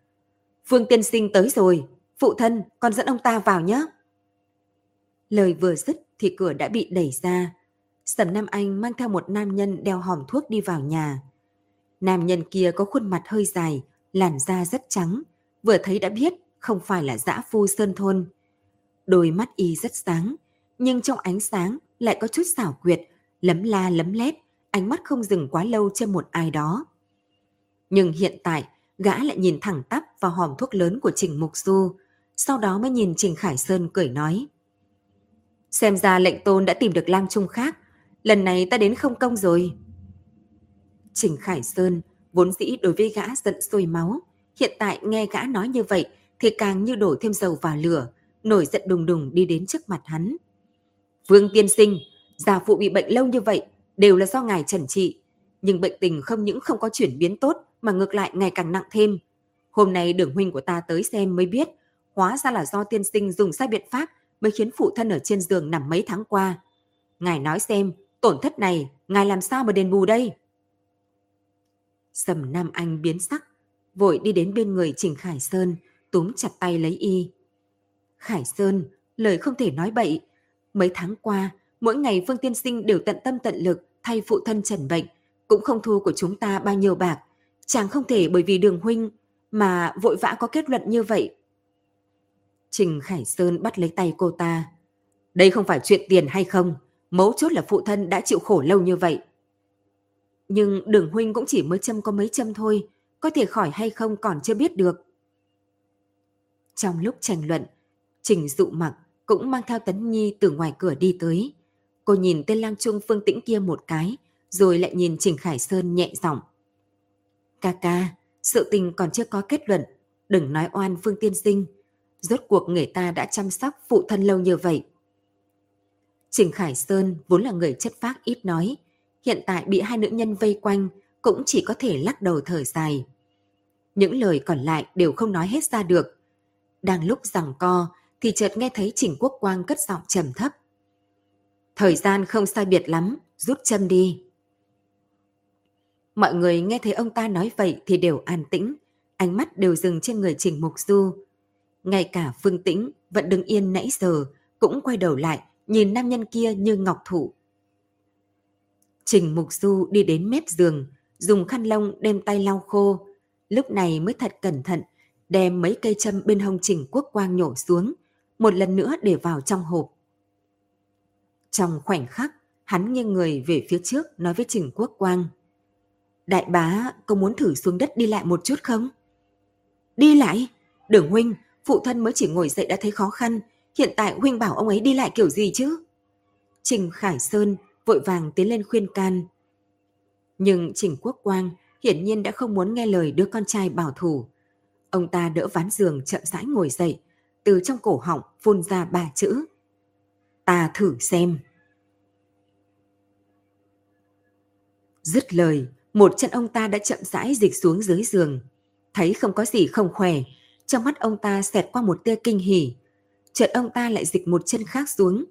Phương tiên sinh tới rồi, phụ thân, con dẫn ông ta vào nhé. Lời vừa dứt thì cửa đã bị đẩy ra. Sầm Nam Anh mang theo một nam nhân đeo hòm thuốc đi vào nhà. Nam nhân kia có khuôn mặt hơi dài, làn da rất trắng, vừa thấy đã biết không phải là dã phu sơn thôn. Đôi mắt y rất sáng, nhưng trong ánh sáng lại có chút xảo quyệt, lấm la lấm lét, ánh mắt không dừng quá lâu trên một ai đó. Nhưng hiện tại, gã lại nhìn thẳng tắp vào hòm thuốc lớn của Trình Mục Du, sau đó mới nhìn Trình Khải Sơn cười nói. Xem ra lệnh tôn đã tìm được lam trung khác, lần này ta đến không công rồi. Trình Khải Sơn vốn dĩ đối với gã giận sôi máu, hiện tại nghe gã nói như vậy thì càng như đổ thêm dầu vào lửa, nổi giận đùng đùng đi đến trước mặt hắn. Vương tiên sinh, già phụ bị bệnh lâu như vậy đều là do ngài trần trị, nhưng bệnh tình không những không có chuyển biến tốt mà ngược lại ngày càng nặng thêm. Hôm nay đường huynh của ta tới xem mới biết, hóa ra là do tiên sinh dùng sai biện pháp mới khiến phụ thân ở trên giường nằm mấy tháng qua. Ngài nói xem, tổn thất này, ngài làm sao mà đền bù đây? Sầm Nam Anh biến sắc, vội đi đến bên người Trình Khải Sơn, túm chặt tay lấy y. Khải Sơn, lời không thể nói bậy. Mấy tháng qua, mỗi ngày Phương Tiên Sinh đều tận tâm tận lực thay phụ thân trần bệnh, cũng không thu của chúng ta bao nhiêu bạc. Chàng không thể bởi vì đường huynh mà vội vã có kết luận như vậy. Trình Khải Sơn bắt lấy tay cô ta. Đây không phải chuyện tiền hay không, mấu chốt là phụ thân đã chịu khổ lâu như vậy. Nhưng đường huynh cũng chỉ mới châm có mấy châm thôi, có thể khỏi hay không còn chưa biết được. Trong lúc tranh luận, Trình dụ mặc cũng mang theo Tấn Nhi từ ngoài cửa đi tới. Cô nhìn tên lang trung phương tĩnh kia một cái, rồi lại nhìn Trình Khải Sơn nhẹ giọng. Ca ca, sự tình còn chưa có kết luận, đừng nói oan Phương Tiên Sinh. Rốt cuộc người ta đã chăm sóc phụ thân lâu như vậy. Trình Khải Sơn vốn là người chất phác ít nói, hiện tại bị hai nữ nhân vây quanh cũng chỉ có thể lắc đầu thở dài. Những lời còn lại đều không nói hết ra được. Đang lúc rằng co thì chợt nghe thấy Trình Quốc Quang cất giọng trầm thấp. Thời gian không sai biệt lắm, rút châm đi. Mọi người nghe thấy ông ta nói vậy thì đều an tĩnh, ánh mắt đều dừng trên người Trình Mục Du. Ngay cả Phương Tĩnh vẫn đứng yên nãy giờ, cũng quay đầu lại, nhìn nam nhân kia như ngọc thụ. Trình Mục Du đi đến mép giường, dùng khăn lông đem tay lau khô. Lúc này mới thật cẩn thận, đem mấy cây châm bên hông Trình Quốc Quang nhổ xuống, một lần nữa để vào trong hộp. Trong khoảnh khắc, hắn nghiêng người về phía trước nói với Trình Quốc Quang. Đại bá, có muốn thử xuống đất đi lại một chút không? Đi lại? Đường huynh, phụ thân mới chỉ ngồi dậy đã thấy khó khăn. Hiện tại huynh bảo ông ấy đi lại kiểu gì chứ? Trình Khải Sơn vội vàng tiến lên khuyên can. Nhưng Trình Quốc Quang hiển nhiên đã không muốn nghe lời đứa con trai bảo thủ. Ông ta đỡ ván giường chậm rãi ngồi dậy, từ trong cổ họng phun ra ba chữ. Ta thử xem. Dứt lời, một chân ông ta đã chậm rãi dịch xuống dưới giường. Thấy không có gì không khỏe, trong mắt ông ta xẹt qua một tia kinh hỉ. Chợt ông ta lại dịch một chân khác xuống.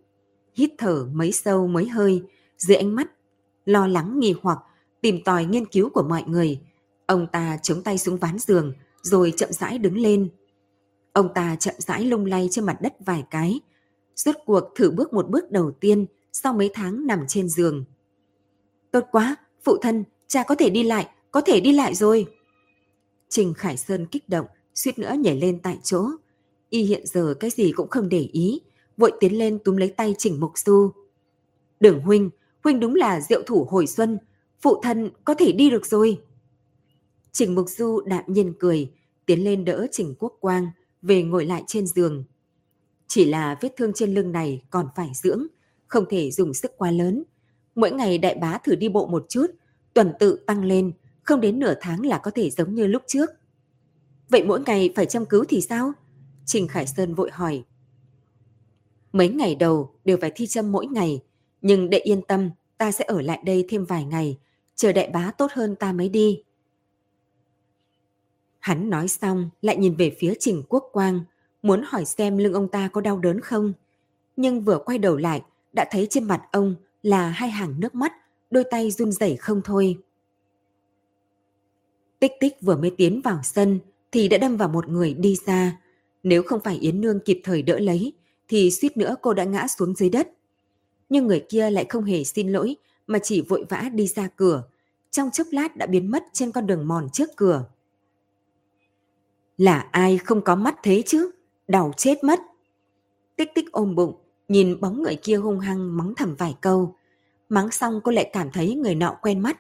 Hít thở mấy sâu mấy hơi, dưới ánh mắt, lo lắng nghi hoặc, tìm tòi nghiên cứu của mọi người. Ông ta chống tay xuống ván giường, rồi chậm rãi đứng lên. Ông ta chậm rãi lung lay trên mặt đất vài cái, rốt cuộc thử bước một bước đầu tiên sau mấy tháng nằm trên giường. Tốt quá, phụ thân, cha có thể đi lại, có thể đi lại rồi. Trình Khải Sơn kích động, suýt nữa nhảy lên tại chỗ. Y hiện giờ cái gì cũng không để ý, vội tiến lên túm lấy tay Trình Mục Du. Đường huynh, huynh đúng là diệu thủ hồi xuân, phụ thân có thể đi được rồi. Trình Mục Du đạm nhiên cười, tiến lên đỡ Trình Quốc Quang, về ngồi lại trên giường. Chỉ là vết thương trên lưng này còn phải dưỡng, không thể dùng sức quá lớn. Mỗi ngày đại bá thử đi bộ một chút, tuần tự tăng lên, không đến nửa tháng là có thể giống như lúc trước. Vậy mỗi ngày phải chăm cứu thì sao? Trình Khải Sơn vội hỏi. Mấy ngày đầu đều phải thi châm mỗi ngày, nhưng để yên tâm, ta sẽ ở lại đây thêm vài ngày, chờ đại bá tốt hơn ta mới đi. Hắn nói xong lại nhìn về phía Trình Quốc Quang, muốn hỏi xem lưng ông ta có đau đớn không. Nhưng vừa quay đầu lại, đã thấy trên mặt ông là hai hàng nước mắt, đôi tay run rẩy không thôi. Tích tích vừa mới tiến vào sân thì đã đâm vào một người đi ra. Nếu không phải Yến Nương kịp thời đỡ lấy thì suýt nữa cô đã ngã xuống dưới đất. Nhưng người kia lại không hề xin lỗi mà chỉ vội vã đi ra cửa. Trong chốc lát đã biến mất trên con đường mòn trước cửa. Là ai không có mắt thế chứ? Đau chết mất. Tích tích ôm bụng, nhìn bóng người kia hung hăng mắng thầm vài câu. Mắng xong cô lại cảm thấy người nọ quen mắt.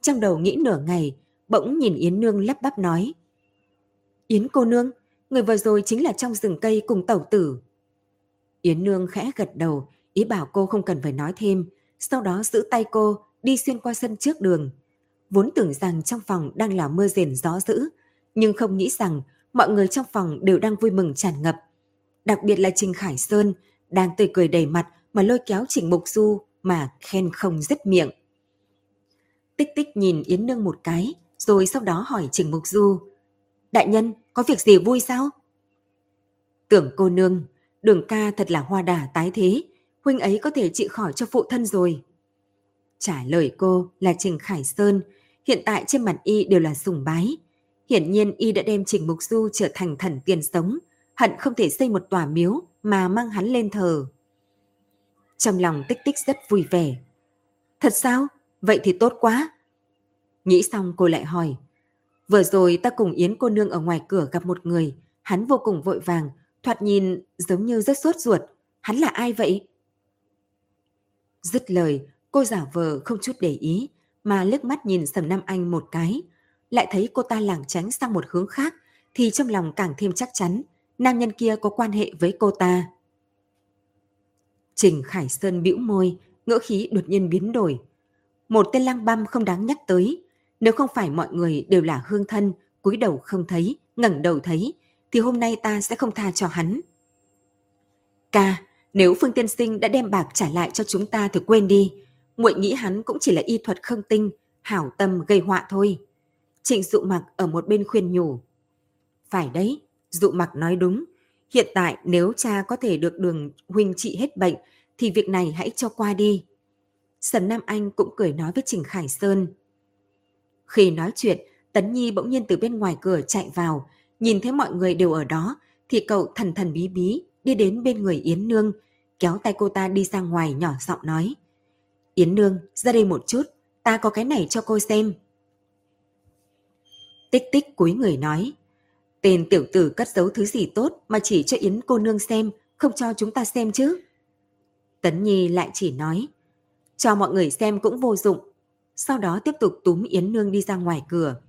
Trong đầu nghĩ nửa ngày, bỗng nhìn Yến Nương lắp bắp nói. Yến cô nương, người vừa rồi chính là trong rừng cây cùng tẩu tử. Yến Nương khẽ gật đầu, ý bảo cô không cần phải nói thêm, sau đó giữ tay cô đi xuyên qua sân trước đường. Vốn tưởng rằng trong phòng đang là mưa rền gió dữ, nhưng không nghĩ rằng mọi người trong phòng đều đang vui mừng tràn ngập. Đặc biệt là Trình Khải Sơn đang tươi cười đầy mặt mà lôi kéo Trình Mục Du mà khen không dứt miệng. Tích tích nhìn Yến Nương một cái, rồi sau đó hỏi Trình Mục Du. Đại nhân, có việc gì vui sao? Tưởng cô nương, đường ca thật là hoa đà tái thế, huynh ấy có thể trị khỏi cho phụ thân rồi. Trả lời cô là Trình Khải Sơn, hiện tại trên mặt y đều là sùng bái. Hiển nhiên y đã đem Trình Mục Du trở thành thần tiền sống, hận không thể xây một tòa miếu mà mang hắn lên thờ. Trong lòng tích tích rất vui vẻ. Thật sao? Vậy thì tốt quá. Nghĩ xong cô lại hỏi. Vừa rồi ta cùng Yến cô nương ở ngoài cửa gặp một người. Hắn vô cùng vội vàng, thoạt nhìn giống như rất sốt ruột. Hắn là ai vậy? Dứt lời, cô giả vờ không chút để ý, mà liếc mắt nhìn Sầm Nam Anh một cái. Lại thấy cô ta lảng tránh sang một hướng khác, thì trong lòng càng thêm chắc chắn, nam nhân kia có quan hệ với cô ta. Trình Khải Sơn bĩu môi, ngữ khí đột nhiên biến đổi. Một tên lang băm không đáng nhắc tới. Nếu không phải mọi người đều là hương thân, cúi đầu không thấy, ngẩng đầu thấy, thì hôm nay ta sẽ không tha cho hắn. Ca, nếu Phương Tiên Sinh đã đem bạc trả lại cho chúng ta thì quên đi. muội nghĩ hắn cũng chỉ là y thuật không tinh, hảo tâm gây họa thôi. Trịnh dụ mặc ở một bên khuyên nhủ. Phải đấy, dụ mặc nói đúng. Hiện tại nếu cha có thể được đường huynh trị hết bệnh thì việc này hãy cho qua đi. Sầm Nam Anh cũng cười nói với Trình Khải Sơn. Khi nói chuyện, Tấn Nhi bỗng nhiên từ bên ngoài cửa chạy vào, nhìn thấy mọi người đều ở đó, thì cậu thần thần bí bí đi đến bên người Yến Nương, kéo tay cô ta đi ra ngoài nhỏ giọng nói. Yến Nương, ra đây một chút, ta có cái này cho cô xem. Tích tích cúi người nói, tên tiểu tử cất giấu thứ gì tốt mà chỉ cho Yến cô nương xem, không cho chúng ta xem chứ. Tấn Nhi lại chỉ nói, cho mọi người xem cũng vô dụng. Sau đó tiếp tục túm Yến Nương đi ra ngoài cửa.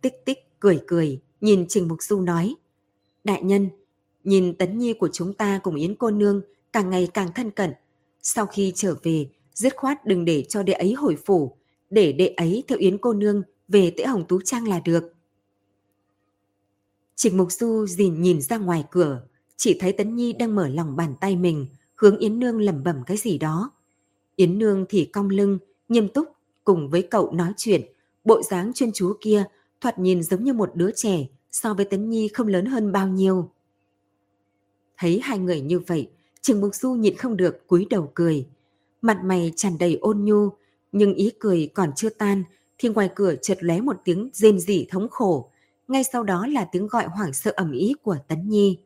Tích tích cười cười, nhìn Trình Mục Du nói, Đại nhân, nhìn Tấn Nhi của chúng ta cùng Yến cô nương càng ngày càng thân cận. Sau khi trở về, dứt khoát đừng để cho đệ ấy hồi phủ, để đệ ấy theo Yến cô nương về tễ Hồng Tú Trang là được. Trình Mục Du dìn nhìn ra ngoài cửa, chỉ thấy Tấn Nhi đang mở lòng bàn tay mình, hướng Yến Nương lẩm bẩm cái gì đó. Yến Nương thì cong lưng, nghiêm túc, cùng với cậu nói chuyện, bộ dáng chuyên chú kia thoạt nhìn giống như một đứa trẻ so với Tấn Nhi không lớn hơn bao nhiêu. Thấy hai người như vậy, trường Mục Du nhịn không được cúi đầu cười. Mặt mày tràn đầy ôn nhu, nhưng ý cười còn chưa tan, thì ngoài cửa chợt lóe một tiếng rên rỉ thống khổ. Ngay sau đó là tiếng gọi hoảng sợ ẩm ý của Tấn Nhi.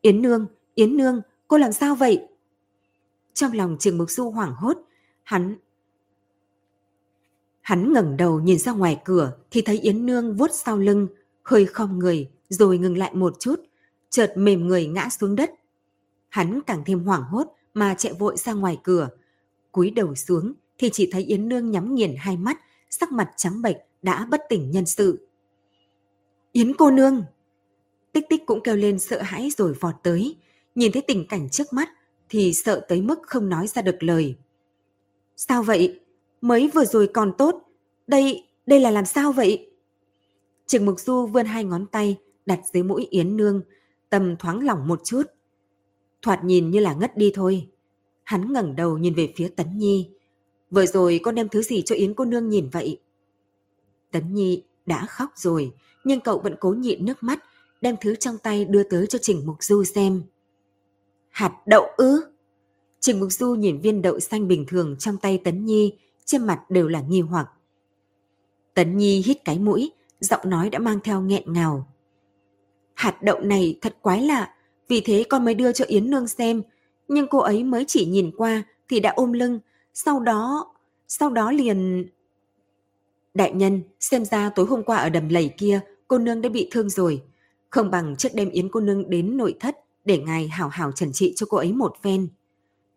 Yến Nương, Yến Nương, cô làm sao vậy? Trong lòng trường Mục Du hoảng hốt, hắn Hắn ngẩng đầu nhìn ra ngoài cửa thì thấy Yến Nương vuốt sau lưng, hơi khom người rồi ngừng lại một chút, chợt mềm người ngã xuống đất. Hắn càng thêm hoảng hốt mà chạy vội ra ngoài cửa. cúi đầu xuống thì chỉ thấy Yến Nương nhắm nghiền hai mắt, sắc mặt trắng bệch đã bất tỉnh nhân sự. Yến cô nương! Tích tích cũng kêu lên sợ hãi rồi vọt tới, nhìn thấy tình cảnh trước mắt thì sợ tới mức không nói ra được lời. Sao vậy? Mới vừa rồi còn tốt. Đây, đây là làm sao vậy? Trừng Mục Du vươn hai ngón tay đặt dưới mũi Yến Nương, tầm thoáng lỏng một chút. Thoạt nhìn như là ngất đi thôi. Hắn ngẩng đầu nhìn về phía Tấn Nhi. Vừa rồi con đem thứ gì cho Yến cô nương nhìn vậy? Tấn Nhi đã khóc rồi, nhưng cậu vẫn cố nhịn nước mắt, đem thứ trong tay đưa tới cho Trình Mục Du xem. Hạt đậu ư? Trình Mục Du nhìn viên đậu xanh bình thường trong tay Tấn Nhi, trên mặt đều là nghi hoặc. Tấn Nhi hít cái mũi, giọng nói đã mang theo nghẹn ngào. Hạt đậu này thật quái lạ, vì thế con mới đưa cho Yến Nương xem, nhưng cô ấy mới chỉ nhìn qua thì đã ôm lưng, sau đó, sau đó liền... Đại nhân, xem ra tối hôm qua ở đầm lầy kia, cô nương đã bị thương rồi. Không bằng trước đêm Yến cô nương đến nội thất để ngài hảo hảo trần trị cho cô ấy một phen.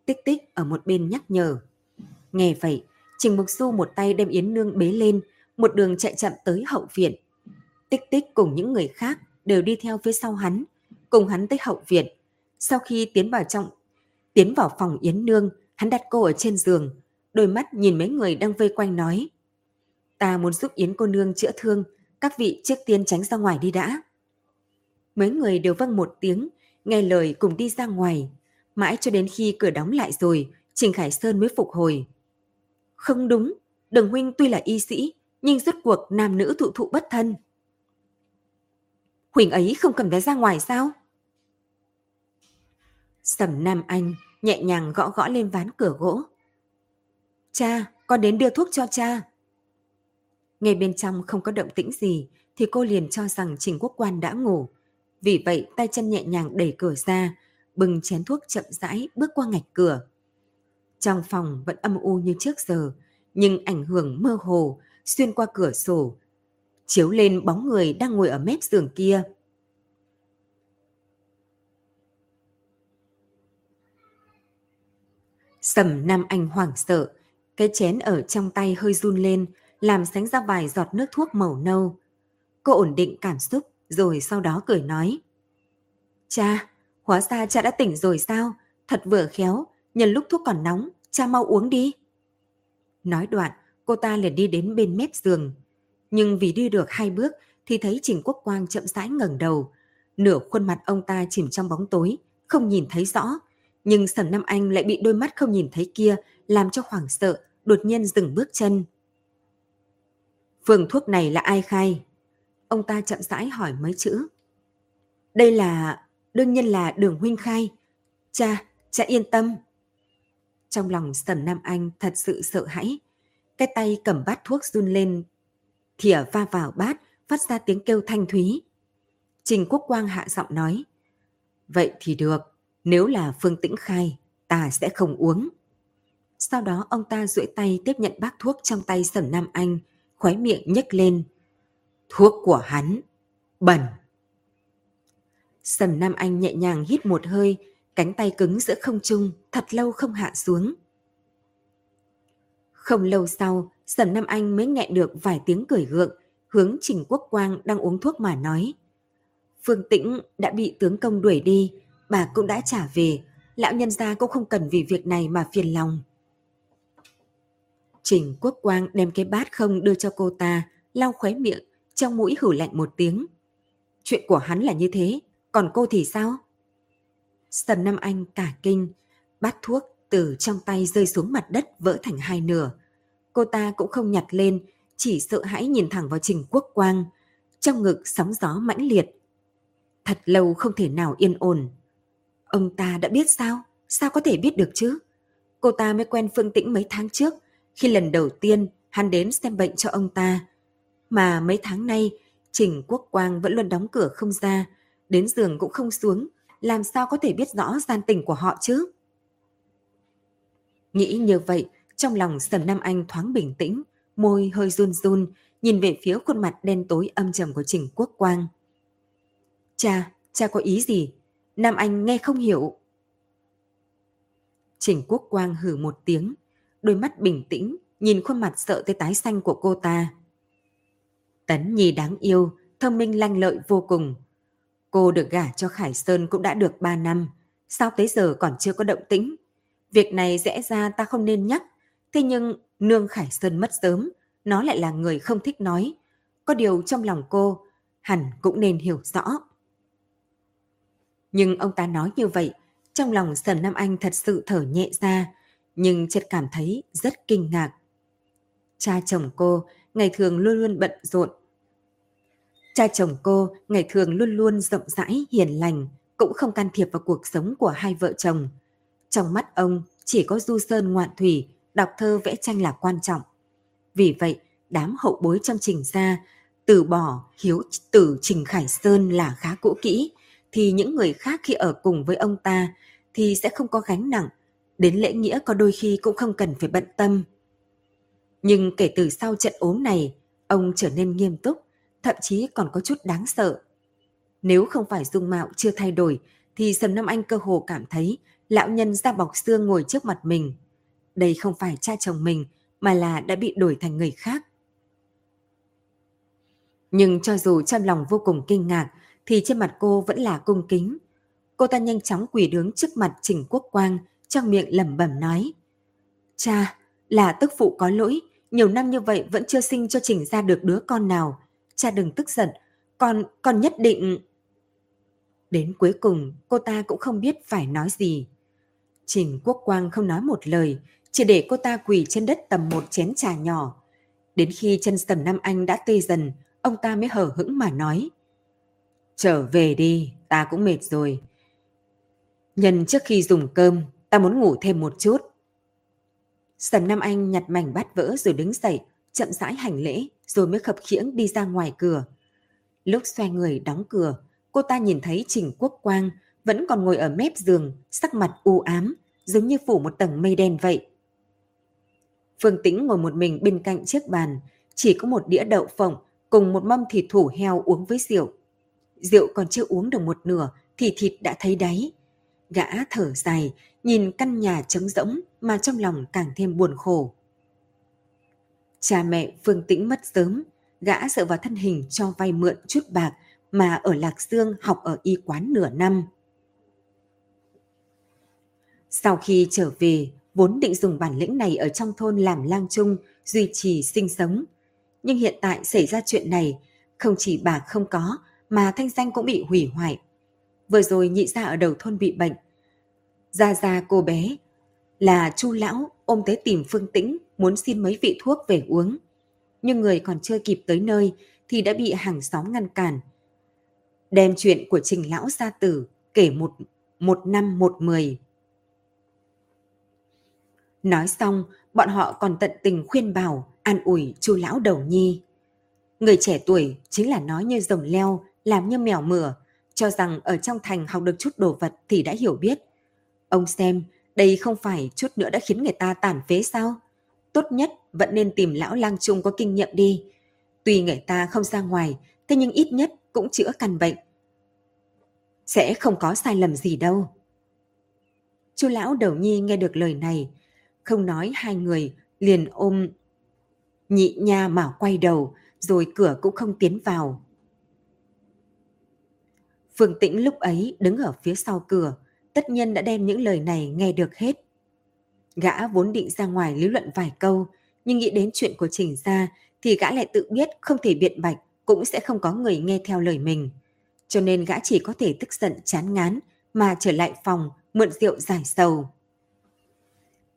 Tích tích ở một bên nhắc nhở. Nghe vậy, Trình Mục Du một tay đem Yến Nương bế lên, một đường chạy chậm tới hậu viện. Tích tích cùng những người khác đều đi theo phía sau hắn, cùng hắn tới hậu viện. Sau khi tiến vào trong, tiến vào phòng Yến Nương, Hắn đặt cô ở trên giường, đôi mắt nhìn mấy người đang vây quanh nói. Ta muốn giúp Yến cô nương chữa thương, các vị trước tiên tránh ra ngoài đi đã. Mấy người đều vâng một tiếng, nghe lời cùng đi ra ngoài. Mãi cho đến khi cửa đóng lại rồi, Trình Khải Sơn mới phục hồi. Không đúng, Đường Huynh tuy là y sĩ, nhưng rốt cuộc nam nữ thụ thụ bất thân. Huỳnh ấy không cầm vé ra ngoài sao? Sầm Nam Anh nhẹ nhàng gõ gõ lên ván cửa gỗ. Cha, con đến đưa thuốc cho cha. Nghe bên trong không có động tĩnh gì thì cô liền cho rằng Trình Quốc Quan đã ngủ. Vì vậy tay chân nhẹ nhàng đẩy cửa ra, bừng chén thuốc chậm rãi bước qua ngạch cửa. Trong phòng vẫn âm u như trước giờ, nhưng ảnh hưởng mơ hồ xuyên qua cửa sổ, chiếu lên bóng người đang ngồi ở mép giường kia. Sầm Nam Anh hoảng sợ, cái chén ở trong tay hơi run lên, làm sánh ra vài giọt nước thuốc màu nâu. Cô ổn định cảm xúc, rồi sau đó cười nói. Cha, hóa ra cha đã tỉnh rồi sao? Thật vừa khéo, nhân lúc thuốc còn nóng, cha mau uống đi. Nói đoạn, cô ta liền đi đến bên mép giường. Nhưng vì đi được hai bước thì thấy Trình Quốc Quang chậm rãi ngẩng đầu. Nửa khuôn mặt ông ta chìm trong bóng tối, không nhìn thấy rõ. Nhưng Sầm Nam Anh lại bị đôi mắt không nhìn thấy kia làm cho hoảng sợ, đột nhiên dừng bước chân. Phương thuốc này là ai khai? Ông ta chậm rãi hỏi mấy chữ. Đây là, đương nhiên là đường huynh khai. Cha, cha yên tâm. Trong lòng Sầm Nam Anh thật sự sợ hãi. Cái tay cầm bát thuốc run lên, thìa va vào bát, phát ra tiếng kêu thanh thúy. Trình Quốc Quang hạ giọng nói. Vậy thì được, nếu là Phương Tĩnh khai, ta sẽ không uống. Sau đó ông ta duỗi tay tiếp nhận bát thuốc trong tay Sầm Nam Anh, khóe miệng nhếch lên. Thuốc của hắn, bẩn. Sầm Nam Anh nhẹ nhàng hít một hơi, cánh tay cứng giữa không trung, thật lâu không hạ xuống. Không lâu sau, Sầm Nam Anh mới nghe được vài tiếng cười gượng, hướng Trình Quốc Quang đang uống thuốc mà nói. Phương Tĩnh đã bị tướng công đuổi đi, bà cũng đã trả về, lão nhân gia cũng không cần vì việc này mà phiền lòng. Trình Quốc Quang đem cái bát không đưa cho cô ta, lau khóe miệng, trong mũi hử lạnh một tiếng. Chuyện của hắn là như thế, còn cô thì sao? Sầm Nam Anh cả kinh, bát thuốc từ trong tay rơi xuống mặt đất vỡ thành hai nửa. Cô ta cũng không nhặt lên, chỉ sợ hãi nhìn thẳng vào Trình Quốc Quang. Trong ngực sóng gió mãnh liệt. Thật lâu không thể nào yên ổn. Ông ta đã biết sao? Sao có thể biết được chứ? Cô ta mới quen Phương Tĩnh mấy tháng trước, khi lần đầu tiên hắn đến xem bệnh cho ông ta. Mà mấy tháng nay, Trình Quốc Quang vẫn luôn đóng cửa không ra, đến giường cũng không xuống, làm sao có thể biết rõ gian tình của họ chứ? Nghĩ như vậy, trong lòng Sầm Nam Anh thoáng bình tĩnh, môi hơi run run, nhìn về phía khuôn mặt đen tối âm trầm của Trình Quốc Quang. Cha, cha có ý gì? Nam Anh nghe không hiểu. Trình Quốc Quang hử một tiếng, đôi mắt bình tĩnh, nhìn khuôn mặt sợ tới tái xanh của cô ta. Tấn Nhi đáng yêu, thông minh lanh lợi vô cùng. Cô được gả cho Khải Sơn cũng đã được 3 năm, sao tới giờ còn chưa có động tĩnh? Việc này rẽ ra ta không nên nhắc, thế nhưng nương Khải Sơn mất sớm, nó lại là người không thích nói. Có điều trong lòng cô, hẳn cũng nên hiểu rõ. Nhưng ông ta nói như vậy, trong lòng Sầm Nam Anh thật sự thở nhẹ ra, nhưng chợt cảm thấy rất kinh ngạc. Cha chồng cô ngày thường luôn luôn bận rộn. Cha chồng cô ngày thường luôn luôn rộng rãi, hiền lành, cũng không can thiệp vào cuộc sống của hai vợ chồng. Trong mắt ông chỉ có du sơn ngoạn thủy, đọc thơ vẽ tranh là quan trọng. Vì vậy, đám hậu bối trong trình gia từ bỏ hiếu tử Trình Khải Sơn là khá cũ kỹ, thì những người khác khi ở cùng với ông ta thì sẽ không có gánh nặng, đến lễ nghĩa có đôi khi cũng không cần phải bận tâm. Nhưng kể từ sau trận ốm này, ông trở nên nghiêm túc, thậm chí còn có chút đáng sợ. Nếu không phải dung mạo chưa thay đổi, thì Sầm Nam Anh cơ hồ cảm thấy lão nhân da bọc xương ngồi trước mặt mình. Đây không phải cha chồng mình, mà là đã bị đổi thành người khác. Nhưng cho dù trong lòng vô cùng kinh ngạc, thì trên mặt cô vẫn là cung kính. Cô ta nhanh chóng quỳ đứng trước mặt Trình Quốc Quang, trong miệng lẩm bẩm nói. Cha, là tức phụ có lỗi, nhiều năm như vậy vẫn chưa sinh cho Trình ra được đứa con nào. Cha đừng tức giận, con, con nhất định... Đến cuối cùng, cô ta cũng không biết phải nói gì. Trình Quốc Quang không nói một lời, chỉ để cô ta quỳ trên đất tầm một chén trà nhỏ. Đến khi chân Sầm Nam Anh đã tê dần, ông ta mới hở hững mà nói. Trở về đi, ta cũng mệt rồi. Nhân trước khi dùng cơm, ta muốn ngủ thêm một chút. Sầm Nam Anh nhặt mảnh bát vỡ rồi đứng dậy, chậm rãi hành lễ, rồi mới khập khiễng đi ra ngoài cửa. Lúc xoay người đóng cửa, cô ta nhìn thấy Trình Quốc Quang vẫn còn ngồi ở mép giường, sắc mặt u ám, giống như phủ một tầng mây đen vậy. Phương Tĩnh ngồi một mình bên cạnh chiếc bàn, chỉ có một đĩa đậu phộng cùng một mâm thịt thủ heo uống với rượu. Rượu còn chưa uống được một nửa thì thịt đã thấy đáy. Gã thở dài, nhìn căn nhà trống rỗng mà trong lòng càng thêm buồn khổ. Cha mẹ Phương Tĩnh mất sớm, gã sợ vào thân hình cho vay mượn chút bạc mà ở Lạc Dương học ở y quán nửa năm. Sau khi trở về, vốn định dùng bản lĩnh này ở trong thôn làm lang chung, duy trì sinh sống. Nhưng hiện tại xảy ra chuyện này, không chỉ bà không có, mà thanh danh cũng bị hủy hoại. Vừa rồi nhị gia ở đầu thôn bị bệnh. Gia gia cô bé là chu lão ôm tới tìm Phương Tĩnh muốn xin mấy vị thuốc về uống. Nhưng người còn chưa kịp tới nơi thì đã bị hàng xóm ngăn cản. Đem chuyện của trình lão gia tử kể một, một năm một mười Nói xong, bọn họ còn tận tình khuyên bảo, an ủi chu lão đầu nhi. Người trẻ tuổi chính là nói như rồng leo, làm như mèo mửa, cho rằng ở trong thành học được chút đồ vật thì đã hiểu biết. Ông xem, đây không phải chút nữa đã khiến người ta tàn phế sao? Tốt nhất vẫn nên tìm lão lang trung có kinh nghiệm đi. Tuy người ta không ra ngoài, thế nhưng ít nhất cũng chữa căn bệnh. Sẽ không có sai lầm gì đâu. Chu lão đầu nhi nghe được lời này, không nói hai người liền ôm nhị nha mà quay đầu rồi cửa cũng không tiến vào. Phương Tĩnh lúc ấy đứng ở phía sau cửa, tất nhiên đã đem những lời này nghe được hết. Gã vốn định ra ngoài lý luận vài câu, nhưng nghĩ đến chuyện của Trình gia thì gã lại tự biết không thể biện bạch, cũng sẽ không có người nghe theo lời mình. Cho nên gã chỉ có thể tức giận chán ngán mà trở lại phòng mượn rượu giải sầu.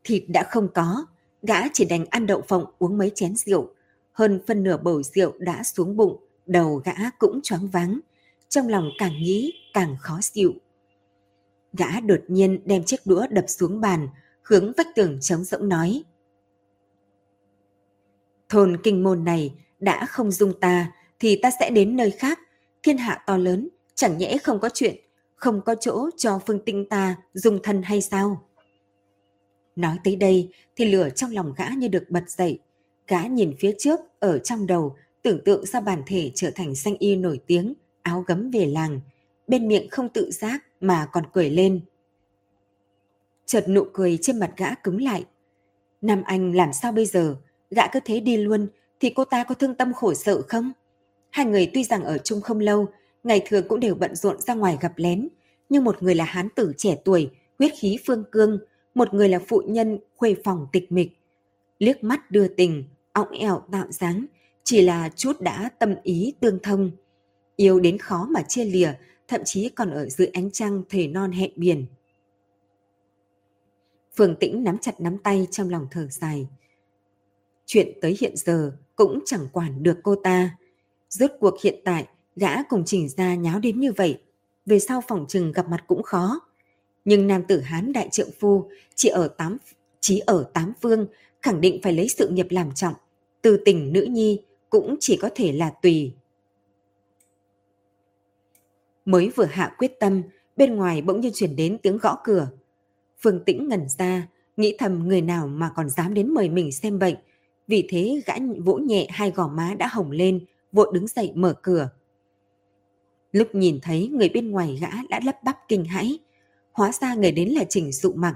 Thịt đã không có, gã chỉ đành ăn đậu phộng uống mấy chén rượu. Hơn phân nửa bầu rượu đã xuống bụng, đầu gã cũng choáng váng. Trong lòng càng nghĩ càng khó chịu. Gã đột nhiên đem chiếc đũa đập xuống bàn, hướng vách tường trống rỗng nói. Thôn kinh môn này đã không dung ta, thì ta sẽ đến nơi khác. Thiên hạ to lớn, chẳng nhẽ không có chuyện, không có chỗ cho phương tinh ta dùng thân hay sao? Nói tới đây thì lửa trong lòng gã như được bật dậy. Gã nhìn phía trước ở trong đầu tưởng tượng ra bản thể trở thành xanh y nổi tiếng, áo gấm về làng. Bên miệng không tự giác mà còn cười lên. Chợt nụ cười trên mặt gã cứng lại. Nam Anh làm sao bây giờ? Gã cứ thế đi luôn thì cô ta có thương tâm khổ sợ không? Hai người tuy rằng ở chung không lâu, ngày thường cũng đều bận rộn ra ngoài gặp lén, nhưng một người là hán tử trẻ tuổi, huyết khí phương cương, một người là phụ nhân khuê phòng tịch mịch. Liếc mắt đưa tình, ọng ẹo tạo dáng, chỉ là chút đã tâm ý tương thông. Yêu đến khó mà chia lìa, thậm chí còn ở dưới ánh trăng thề non hẹn biển. Phương Tĩnh nắm chặt nắm tay trong lòng thở dài. Chuyện tới hiện giờ cũng chẳng quản được cô ta. Rốt cuộc hiện tại, gã cùng chỉnh ra nháo đến như vậy. Về sau phòng trừng gặp mặt cũng khó. Nhưng nam tử Hán đại trượng phu chỉ ở tám chỉ ở tám phương khẳng định phải lấy sự nghiệp làm trọng. Từ tình nữ nhi cũng chỉ có thể là tùy. Mới vừa hạ quyết tâm, bên ngoài bỗng nhiên chuyển đến tiếng gõ cửa. Phương Tĩnh ngẩn ra, nghĩ thầm người nào mà còn dám đến mời mình xem bệnh. Vì thế gã vỗ nhẹ hai gò má đã hồng lên, vội đứng dậy mở cửa. Lúc nhìn thấy người bên ngoài gã đã lắp bắp kinh hãi, Hóa ra người đến là Trình Dụ Mặc.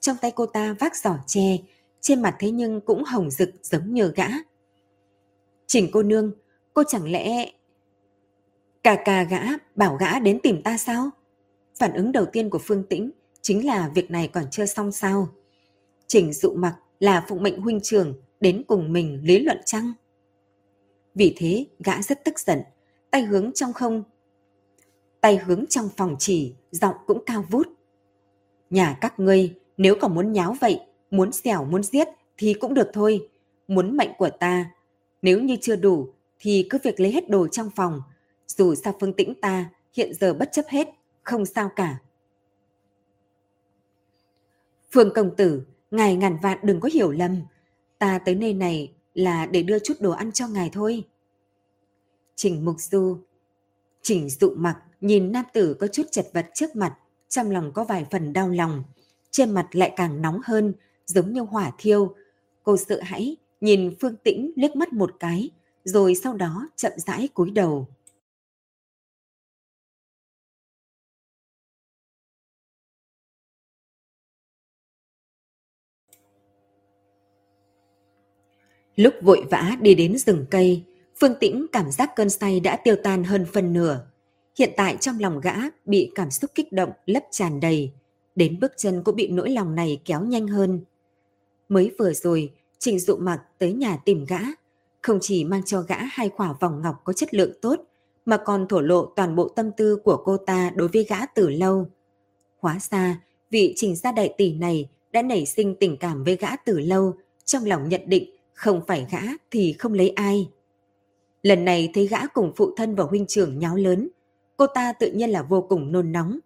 Trong tay cô ta vác giỏ tre, trên mặt thế nhưng cũng hồng rực giống như gã. Trình cô nương, cô chẳng lẽ... Cà cà gã bảo gã đến tìm ta sao? Phản ứng đầu tiên của Phương Tĩnh chính là việc này còn chưa xong sao. Trình dụ mặc là phụng mệnh huynh trưởng đến cùng mình lý luận chăng? Vì thế, gã rất tức giận, tay hướng trong không. Tay hướng trong phòng chỉ, giọng cũng cao vút. Nhà các ngươi, nếu còn muốn nháo vậy, muốn xẻo muốn giết thì cũng được thôi. Muốn mệnh của ta, nếu như chưa đủ thì cứ việc lấy hết đồ trong phòng. Dù sao phương tĩnh ta hiện giờ bất chấp hết, không sao cả. Phương công tử, ngài ngàn vạn đừng có hiểu lầm. Ta tới nơi này là để đưa chút đồ ăn cho ngài thôi. Trình Mục Du Trình dụ mặc nhìn nam tử có chút chật vật trước mặt, trong lòng có vài phần đau lòng. Trên mặt lại càng nóng hơn, giống như hỏa thiêu. Cô sợ hãi, nhìn Phương Tĩnh liếc mắt một cái, rồi sau đó chậm rãi cúi đầu. Lúc vội vã đi đến rừng cây, Phương Tĩnh cảm giác cơn say đã tiêu tan hơn phần nửa. Hiện tại trong lòng gã bị cảm xúc kích động lấp tràn đầy, đến bước chân cũng bị nỗi lòng này kéo nhanh hơn. Mới vừa rồi, Trình Dụ Mặc tới nhà tìm gã, không chỉ mang cho gã hai quả vòng ngọc có chất lượng tốt, mà còn thổ lộ toàn bộ tâm tư của cô ta đối với gã từ lâu. Hóa ra, vị trình gia đại tỷ này đã nảy sinh tình cảm với gã từ lâu, trong lòng nhận định không phải gã thì không lấy ai. Lần này thấy gã cùng phụ thân và huynh trưởng nháo lớn, cô ta tự nhiên là vô cùng nôn nóng.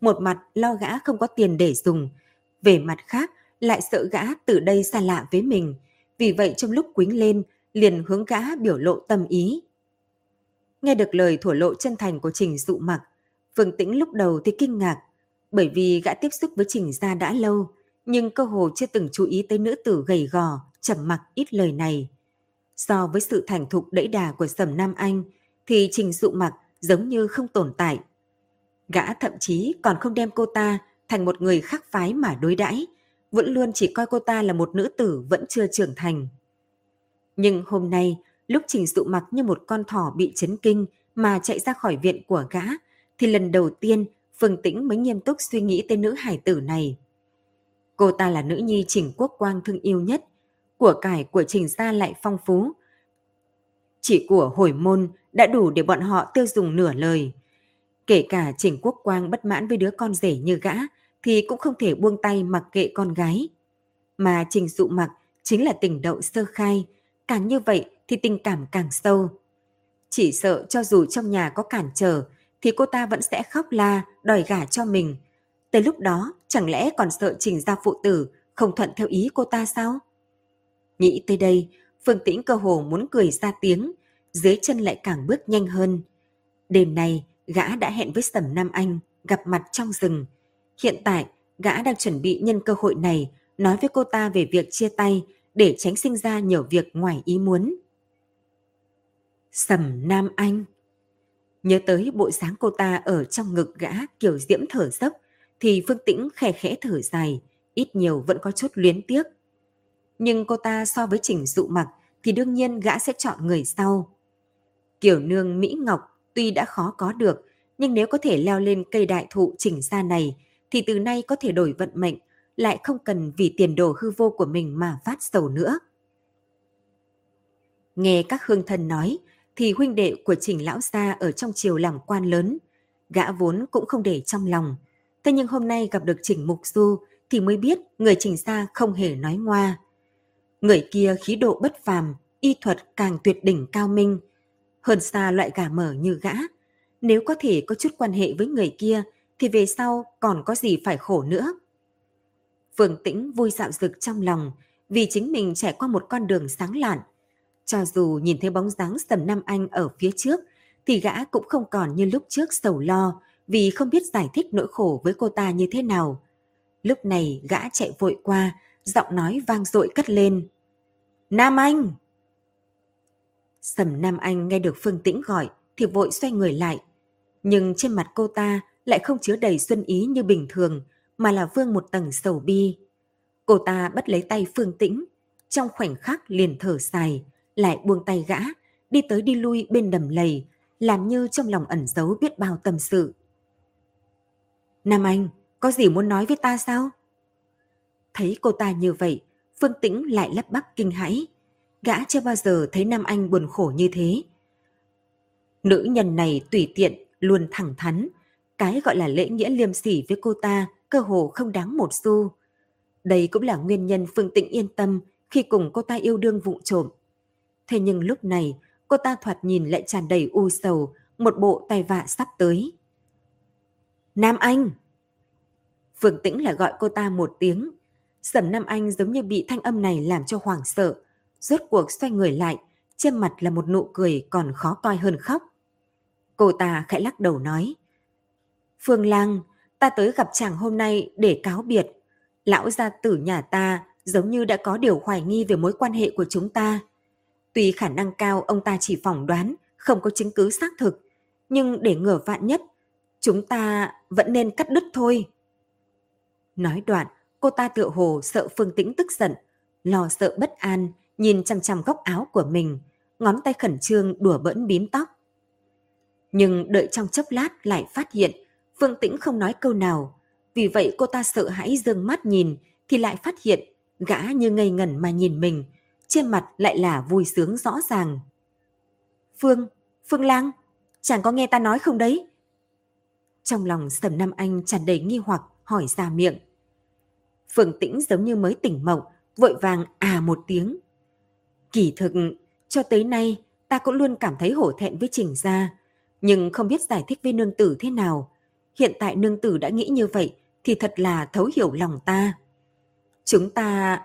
Một mặt lo gã không có tiền để dùng, về mặt khác lại sợ gã từ đây xa lạ với mình. Vì vậy trong lúc quính lên, liền hướng gã biểu lộ tâm ý. Nghe được lời thổ lộ chân thành của Trình Dụ Mặc, Phương Tĩnh lúc đầu thì kinh ngạc, bởi vì gã tiếp xúc với Trình gia đã lâu, nhưng cơ hồ chưa từng chú ý tới nữ tử gầy gò, trầm mặc ít lời này. So với sự thành thục đẫy đà của Sầm Nam Anh, thì Trình Dụ Mặc giống như không tồn tại. Gã thậm chí còn không đem cô ta thành một người khác phái mà đối đãi, vẫn luôn chỉ coi cô ta là một nữ tử vẫn chưa trưởng thành. Nhưng hôm nay, lúc Trình Dụ Mặc như một con thỏ bị chấn kinh mà chạy ra khỏi viện của gã, thì lần đầu tiên Phương Tĩnh mới nghiêm túc suy nghĩ tên nữ hải tử này. Cô ta là nữ nhi Trình Quốc Quang thương yêu nhất, của cải của Trình gia lại phong phú. Chỉ của hồi môn đã đủ để bọn họ tiêu dùng nửa lời. Kể cả Trình Quốc Quang bất mãn với đứa con rể như gã, thì cũng không thể buông tay mặc kệ con gái. Mà Trình Dụ Mặc chính là tình đậu sơ khai, càng như vậy thì tình cảm càng sâu. Chỉ sợ cho dù trong nhà có cản trở, thì cô ta vẫn sẽ khóc la, đòi gả cho mình. Tới lúc đó, chẳng lẽ còn sợ Trình gia phụ tử không thuận theo ý cô ta sao? Nghĩ tới đây, Phương Tĩnh cơ hồ muốn cười ra tiếng, dưới chân lại càng bước nhanh hơn. Đêm nay, gã đã hẹn với Sầm Nam Anh, gặp mặt trong rừng. Hiện tại, gã đang chuẩn bị nhân cơ hội này nói với cô ta về việc chia tay để tránh sinh ra nhiều việc ngoài ý muốn. Sầm Nam Anh Nhớ tới bộ dáng cô ta ở trong ngực gã kiểu diễm thở dốc thì Phương Tĩnh khẽ khẽ thở dài, ít nhiều vẫn có chút luyến tiếc. Nhưng cô ta so với Trình Dụ Mặc thì đương nhiên gã sẽ chọn người sau. Kiểu nương Mỹ Ngọc tuy đã khó có được, nhưng nếu có thể leo lên cây đại thụ chỉnh gia này, thì từ nay có thể đổi vận mệnh, lại không cần vì tiền đồ hư vô của mình mà phát sầu nữa. Nghe các hương thân nói, thì huynh đệ của Trình Lão Gia ở trong triều làm quan lớn, gã vốn cũng không để trong lòng. Thế nhưng hôm nay gặp được Trình Mục Du thì mới biết người Trình Gia không hề nói ngoa. Người kia khí độ bất phàm, y thuật càng tuyệt đỉnh cao minh, hơn xa loại gà mở như gã. Nếu có thể có chút quan hệ với người kia, thì về sau còn có gì phải khổ nữa. Phương Tĩnh vui dạo rực trong lòng, vì chính mình trải qua một con đường sáng lạn. Cho dù nhìn thấy bóng dáng Sầm Nam Anh ở phía trước, thì gã cũng không còn như lúc trước sầu lo, vì không biết giải thích nỗi khổ với cô ta như thế nào. Lúc này gã chạy vội qua, giọng nói vang dội cất lên. Nam Anh! Sầm Nam Anh nghe được Phương Tĩnh gọi thì vội xoay người lại. Nhưng trên mặt cô ta lại không chứa đầy xuân ý như bình thường mà là vương một tầng sầu bi. Cô ta bắt lấy tay Phương Tĩnh, trong khoảnh khắc liền thở dài, lại buông tay gã, đi tới đi lui bên đầm lầy, làm như trong lòng ẩn giấu biết bao tâm sự. Nam Anh, có gì muốn nói với ta sao? Thấy cô ta như vậy, Phương Tĩnh lại lắp bắp kinh hãi. Gã chưa bao giờ thấy Nam Anh buồn khổ như thế. Nữ nhân này tùy tiện, luôn thẳng thắn. Cái gọi là lễ nghĩa liêm sỉ với cô ta cơ hồ không đáng một xu. Đây cũng là nguyên nhân Phương Tĩnh yên tâm khi cùng cô ta yêu đương vụ trộm. Thế nhưng lúc này, cô ta thoạt nhìn lại tràn đầy u sầu, một bộ tai vạ sắp tới. Nam Anh! Phương Tĩnh lại gọi cô ta một tiếng. Sầm Nam Anh giống như bị thanh âm này làm cho hoảng sợ. Rốt cuộc xoay người lại, trên mặt là một nụ cười còn khó coi hơn khóc. Cô ta khẽ lắc đầu nói. Phương Lang, ta tới gặp chàng hôm nay để cáo biệt. Lão gia tử nhà ta giống như đã có điều hoài nghi về mối quan hệ của chúng ta. Tuy khả năng cao ông ta chỉ phỏng đoán, không có chứng cứ xác thực, nhưng để ngừa vạn nhất, chúng ta vẫn nên cắt đứt thôi. Nói đoạn, cô ta tựa hồ sợ Phương Tĩnh tức giận, lo sợ bất an, nhìn chằm chằm góc áo của mình, ngón tay khẩn trương đùa bỡn bím tóc. Nhưng đợi trong chốc lát lại phát hiện Phương Tĩnh không nói câu nào. Vì vậy cô ta sợ hãi dương mắt nhìn thì lại phát hiện gã như ngây ngẩn mà nhìn mình. Trên mặt lại là vui sướng rõ ràng. Phương, Phương Lang, chàng có nghe ta nói không đấy? Trong lòng Sầm Nam Anh tràn đầy nghi hoặc hỏi ra miệng. Phương Tĩnh giống như mới tỉnh mộng, vội vàng à một tiếng. Kỳ thực, cho tới nay ta cũng luôn cảm thấy hổ thẹn với Trình Gia, nhưng không biết giải thích với nương tử thế nào. Hiện tại nương tử đã nghĩ như vậy thì thật là thấu hiểu lòng ta. Chúng ta,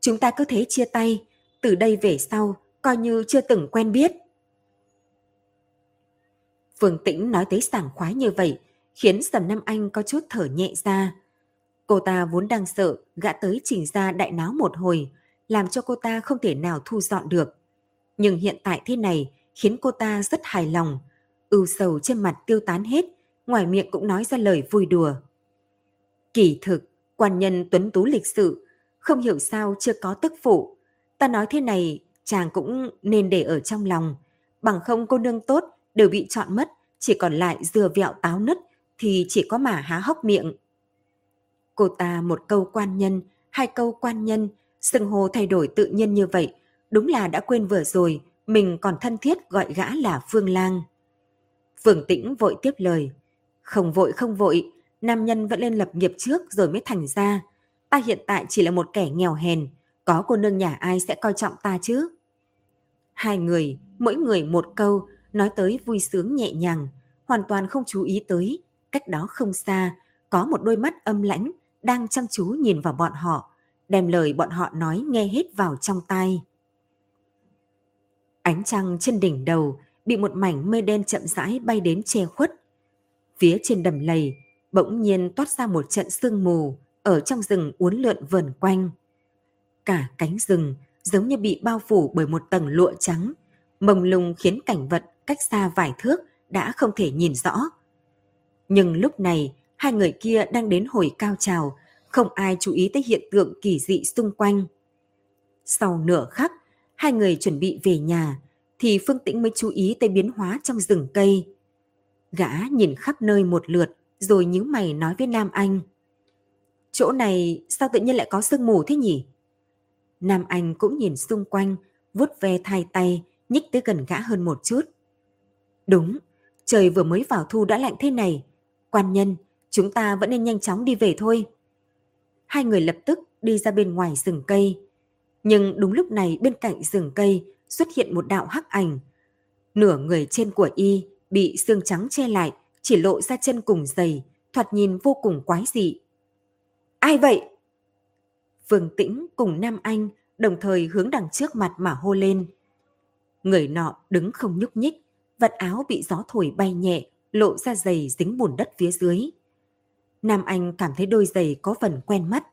chúng ta cứ thế chia tay, từ đây về sau coi như chưa từng quen biết. Phương Tĩnh nói tới sảng khoái như vậy, khiến Sầm Nam Anh có chút thở nhẹ ra. Cô ta vốn đang sợ gã tới chỉnh ra đại náo một hồi, làm cho cô ta không thể nào thu dọn được. Nhưng hiện tại thế này khiến cô ta rất hài lòng, ưu sầu trên mặt tiêu tán hết, ngoài miệng cũng nói ra lời vui đùa. Kỳ thực, quan nhân tuấn tú lịch sự, không hiểu sao chưa có tức phụ. Ta nói thế này, chàng cũng nên để ở trong lòng. Bằng không cô nương tốt đều bị chọn mất, chỉ còn lại dừa vẹo táo nứt thì chỉ có mà há hốc miệng. Cô ta một câu quan nhân, hai câu quan nhân, sừng hồ thay đổi tự nhiên như vậy, đúng là đã quên vừa rồi, mình còn thân thiết gọi gã là Phương Lang. Phương Tĩnh vội tiếp lời. Không vội không vội, nam nhân vẫn lên lập nghiệp trước rồi mới thành ra. Ta hiện tại chỉ là một kẻ nghèo hèn, có cô nương nhà ai sẽ coi trọng ta chứ? Hai người, mỗi người một câu, nói tới vui sướng nhẹ nhàng, hoàn toàn không chú ý tới. Cách đó không xa, có một đôi mắt âm lãnh đang chăm chú nhìn vào bọn họ, đem lời bọn họ nói nghe hết vào trong tai. Ánh trăng trên đỉnh đầu bị một mảnh mây đen chậm rãi bay đến che khuất. Phía trên đầm lầy, bỗng nhiên toát ra một trận sương mù ở trong rừng uốn lượn vần quanh. Cả cánh rừng giống như bị bao phủ bởi một tầng lụa trắng, mông lung khiến cảnh vật cách xa vài thước đã không thể nhìn rõ. Nhưng lúc này, hai người kia đang đến hồi cao trào, không ai chú ý tới hiện tượng kỳ dị xung quanh. Sau nửa khắc, hai người chuẩn bị về nhà, thì Phương Tĩnh mới chú ý tới biến hóa trong rừng cây. Gã nhìn khắp nơi một lượt, rồi nhíu mày nói với Nam Anh. Chỗ này sao tự nhiên lại có sương mù thế nhỉ? Nam Anh cũng nhìn xung quanh, vuốt ve thay tay, nhích tới gần gã hơn một chút. Đúng, trời vừa mới vào thu đã lạnh thế này. Quan nhân, chúng ta vẫn nên nhanh chóng đi về thôi. Hai người lập tức đi ra bên ngoài rừng cây. Nhưng đúng lúc này bên cạnh rừng cây xuất hiện một đạo hắc ảnh. Nửa người trên của y bị xương trắng che lại, chỉ lộ ra chân cùng giày, thoạt nhìn vô cùng quái dị. Ai vậy? Phương Tĩnh cùng Nam Anh đồng thời hướng đằng trước mặt mà hô lên. Người nọ đứng không nhúc nhích, vật áo bị gió thổi bay nhẹ, lộ ra giày dính bùn đất phía dưới. Nam Anh cảm thấy đôi giày có phần quen mắt,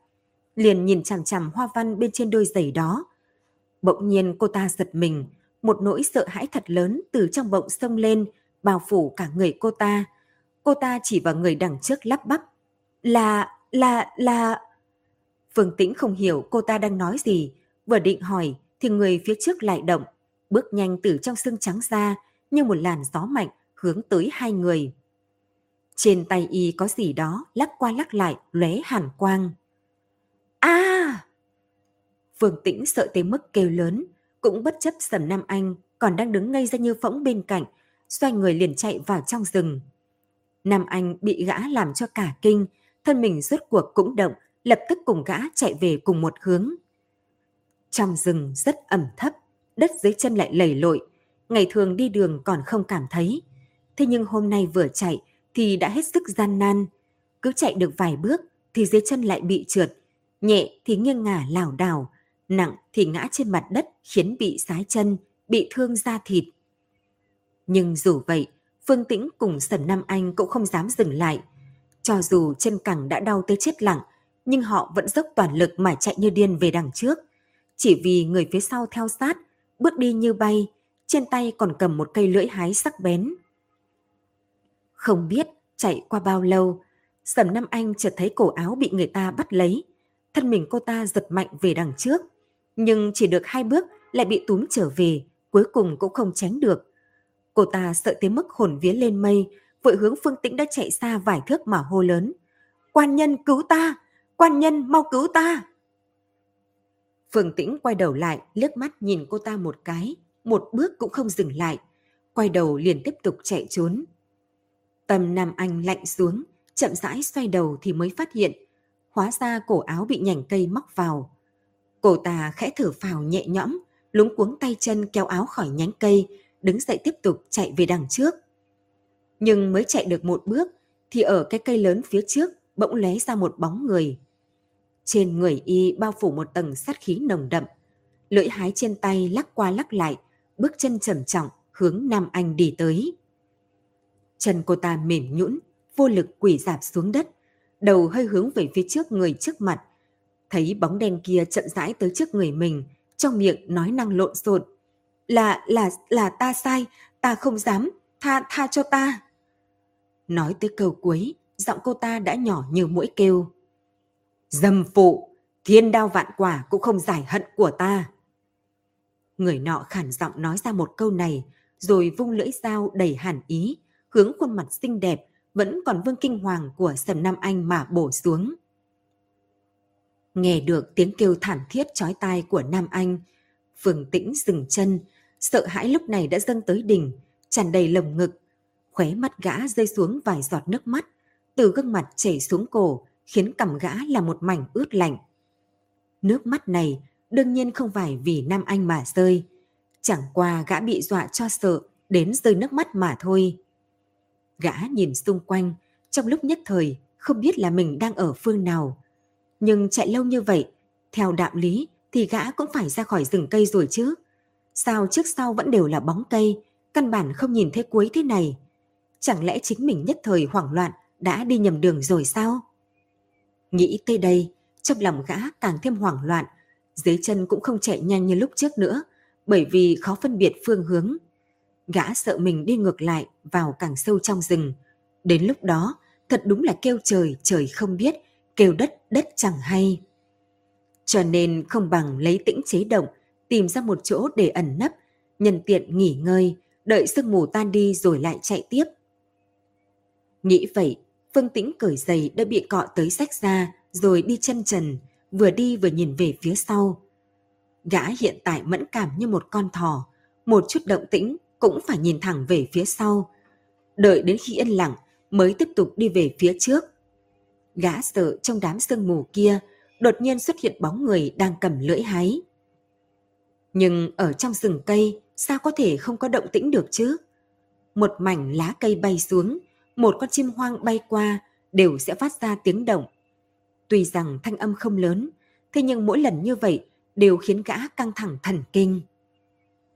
liền nhìn chằm chằm hoa văn bên trên đôi giày đó, Bỗng nhiên cô ta giật mình, một nỗi sợ hãi thật lớn từ trong bụng sông lên, bao phủ cả người cô ta. Cô ta chỉ vào người đằng trước lắp bắp. Là, là, là... Phương Tĩnh không hiểu cô ta đang nói gì, vừa định hỏi thì người phía trước lại động, bước nhanh từ trong xương trắng ra như một làn gió mạnh hướng tới hai người. Trên tay y có gì đó lắc qua lắc lại lóe hàn quang. A! Phương Tĩnh sợ tới mức kêu lớn, cũng bất chấp Sầm Nam Anh còn đang đứng ngây ra như phỗng bên cạnh, xoay người liền chạy vào trong rừng. Nam Anh bị gã làm cho cả kinh, thân mình rốt cuộc cũng động, lập tức cùng gã chạy về cùng một hướng. Trong rừng rất ẩm thấp, đất dưới chân lại lầy lội, ngày thường đi đường còn không cảm thấy. Thế nhưng hôm nay vừa chạy thì đã hết sức gian nan. Cứ chạy được vài bước thì dưới chân lại bị trượt, nhẹ thì nghiêng ngả lảo đảo, nặng thì ngã trên mặt đất khiến bị sái chân, bị thương da thịt. Nhưng dù vậy, Phương Tĩnh cùng Sầm Nam Anh cũng không dám dừng lại. Cho dù chân cẳng đã đau tới chết lặng, nhưng họ vẫn dốc toàn lực mà chạy như điên về đằng trước. Chỉ vì người phía sau theo sát, bước đi như bay, trên tay còn cầm một cây lưỡi hái sắc bén. Không biết chạy qua bao lâu, Sầm Nam Anh chợt thấy cổ áo bị người ta bắt lấy. Thân mình cô ta giật mạnh về đằng trước. Nhưng chỉ được hai bước lại bị túm trở về, cuối cùng cũng không tránh được. Cô ta sợ tới mức hồn vía lên mây, vội hướng Phương Tĩnh đã chạy xa vài thước mà hô lớn. Quan nhân cứu ta! Quan nhân mau cứu ta! Phương Tĩnh quay đầu lại, liếc mắt nhìn cô ta một cái, một bước cũng không dừng lại. Quay đầu liền tiếp tục chạy trốn. Tâm Nam Anh lạnh xuống, chậm rãi xoay đầu thì mới phát hiện. Hóa ra cổ áo bị nhành cây móc vào. Cô ta khẽ thở phào nhẹ nhõm, lúng cuống tay chân kéo áo khỏi nhánh cây, đứng dậy tiếp tục chạy về đằng trước. Nhưng mới chạy được một bước, thì ở cái cây lớn phía trước bỗng lóe ra một bóng người. Trên người y bao phủ một tầng sát khí nồng đậm. Lưỡi hái trên tay lắc qua lắc lại, bước chân trầm trọng hướng Nam Anh đi tới. Chân cô ta mềm nhũn, vô lực quỳ dạp xuống đất, đầu hơi hướng về phía trước người trước mặt. Thấy bóng đen kia chậm rãi tới trước người mình, trong miệng nói năng lộn xộn. Là, là, là ta sai, ta không dám, tha, tha cho ta. Nói tới câu cuối, giọng cô ta đã nhỏ như mũi kêu. Dâm phụ, thiên đao vạn quả cũng không giải hận của ta. Người nọ khản giọng nói ra một câu này, rồi vung lưỡi dao đầy hàn ý, hướng khuôn mặt xinh đẹp, vẫn còn vương kinh hoàng của Sầm Nam Anh mà bổ xuống. Nghe được tiếng kêu thảm thiết chói tai của Nam Anh, Phương Tĩnh dừng chân, sợ hãi lúc này đã dâng tới đỉnh, tràn đầy lồng ngực. Khóe mắt gã rơi xuống vài giọt nước mắt, từ gương mặt chảy xuống cổ, khiến cằm gã là một mảnh ướt lạnh. Nước mắt này đương nhiên không phải vì Nam Anh mà rơi, chẳng qua gã bị dọa cho sợ đến rơi nước mắt mà thôi. Gã nhìn xung quanh, trong lúc nhất thời không biết là mình đang ở phương nào. Nhưng chạy lâu như vậy, theo đạo lý thì gã cũng phải ra khỏi rừng cây rồi chứ. Sao trước sau vẫn đều là bóng cây, căn bản không nhìn thấy cuối thế này. Chẳng lẽ chính mình nhất thời hoảng loạn đã đi nhầm đường rồi sao? Nghĩ tới đây, trong lòng gã càng thêm hoảng loạn, dưới chân cũng không chạy nhanh như lúc trước nữa, bởi vì khó phân biệt phương hướng. Gã sợ mình đi ngược lại vào càng sâu trong rừng. Đến lúc đó, thật đúng là kêu trời trời không biết, kêu đất đất chẳng hay. Cho nên không bằng lấy tĩnh chế động, tìm ra một chỗ để ẩn nấp, nhân tiện nghỉ ngơi, đợi sương mù tan đi rồi lại chạy tiếp. Nghĩ vậy, Phương Tĩnh cởi giày đã bị cọ tới sách ra, rồi đi chân trần, vừa đi vừa nhìn về phía sau. Gã hiện tại mẫn cảm như một con thỏ, một chút động tĩnh cũng phải nhìn thẳng về phía sau. Đợi đến khi yên lặng mới tiếp tục đi về phía trước. Gã sợ trong đám sương mù kia đột nhiên xuất hiện bóng người đang cầm lưỡi hái. Nhưng ở trong rừng cây sao có thể không có động tĩnh được chứ? Một mảnh lá cây bay xuống, một con chim hoang bay qua đều sẽ phát ra tiếng động. Tuy rằng thanh âm không lớn, thế nhưng mỗi lần như vậy đều khiến gã căng thẳng thần kinh.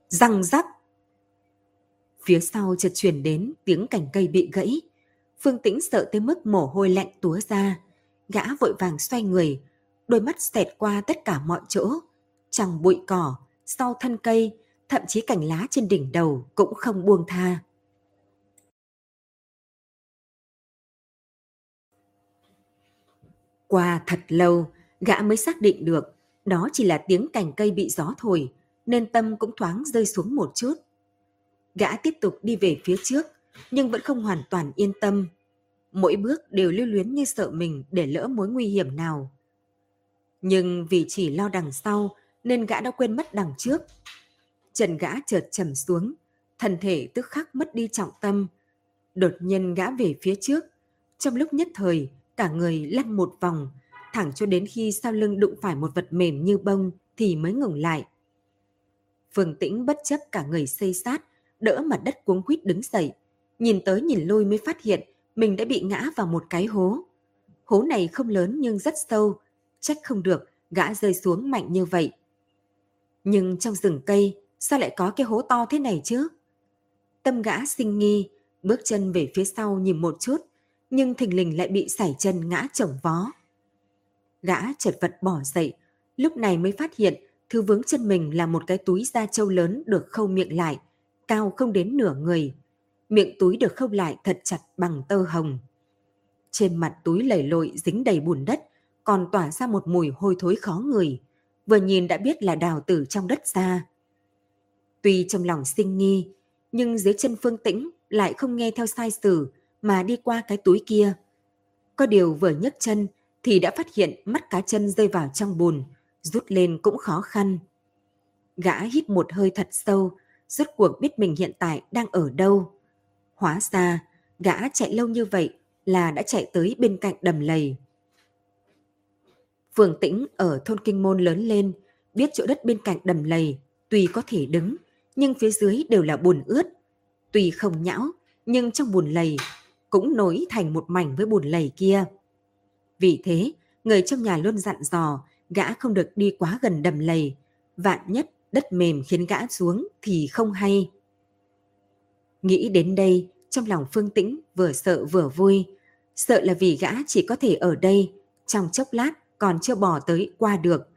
Răng rắc! Phía sau chợt truyền đến tiếng cành cây bị gãy. Phương Tĩnh sợ tới mức mồ hôi lạnh túa ra. Gã vội vàng xoay người, đôi mắt xẹt qua tất cả mọi chỗ. Trong bụi cỏ, sau thân cây, thậm chí cành lá trên đỉnh đầu cũng không buông tha. Qua thật lâu, gã mới xác định được đó chỉ là tiếng cành cây bị gió thổi, nên tâm cũng thoáng rơi xuống một chút. Gã tiếp tục đi về phía trước, nhưng vẫn không hoàn toàn yên tâm. Mỗi bước đều lưu luyến như sợ mình để lỡ mối nguy hiểm nào. Nhưng vì chỉ lo đằng sau, nên gã đã quên mất đằng trước. trần gã chợt trầm xuống, thân thể tức khắc mất đi trọng tâm. Đột nhiên gã về phía trước, trong lúc nhất thời, cả người lăn một vòng, thẳng cho đến khi sau lưng đụng phải một vật mềm như bông thì mới ngừng lại. Phương Tĩnh bất chấp cả người xây sát, đỡ mặt đất cuống quýt đứng dậy. Nhìn tới nhìn lui mới phát hiện mình đã bị ngã vào một cái hố. Hố này không lớn nhưng rất sâu, trách không được gã rơi xuống mạnh như vậy. Nhưng trong rừng cây, sao lại có cái hố to thế này chứ? Tâm gã sinh nghi, bước chân về phía sau nhìn một chút, nhưng thình lình lại bị sải chân ngã chồng vó. Gã chật vật bỏ dậy, lúc này mới phát hiện thứ vướng chân mình là một cái túi da trâu lớn được khâu miệng lại, cao không đến nửa người. Miệng túi được khâu lại thật chặt bằng tơ hồng. Trên mặt túi lầy lội dính đầy bùn đất, còn tỏa ra một mùi hôi thối khó người. Vừa nhìn đã biết là đào tử trong đất ra. Tuy trong lòng sinh nghi, nhưng dưới chân Phương Tĩnh lại không nghe theo sai sử mà đi qua cái túi kia. Có điều vừa nhấc chân thì đã phát hiện mắt cá chân rơi vào trong bùn, rút lên cũng khó khăn. Gã hít một hơi thật sâu, rốt cuộc biết mình hiện tại đang ở đâu. Hóa ra, gã chạy lâu như vậy là đã chạy tới bên cạnh đầm lầy. Phường Tĩnh ở thôn Kinh Môn lớn lên, biết chỗ đất bên cạnh đầm lầy, tuy có thể đứng, nhưng phía dưới đều là bùn ướt. Tuy không nhão, nhưng trong bùn lầy cũng nối thành một mảnh với bùn lầy kia. Vì thế, người trong nhà luôn dặn dò gã không được đi quá gần đầm lầy, vạn nhất đất mềm khiến gã xuống thì không hay. Nghĩ đến đây, trong lòng Phương Tĩnh vừa sợ vừa vui, sợ là vì gã chỉ có thể ở đây, trong chốc lát còn chưa bỏ tới qua được.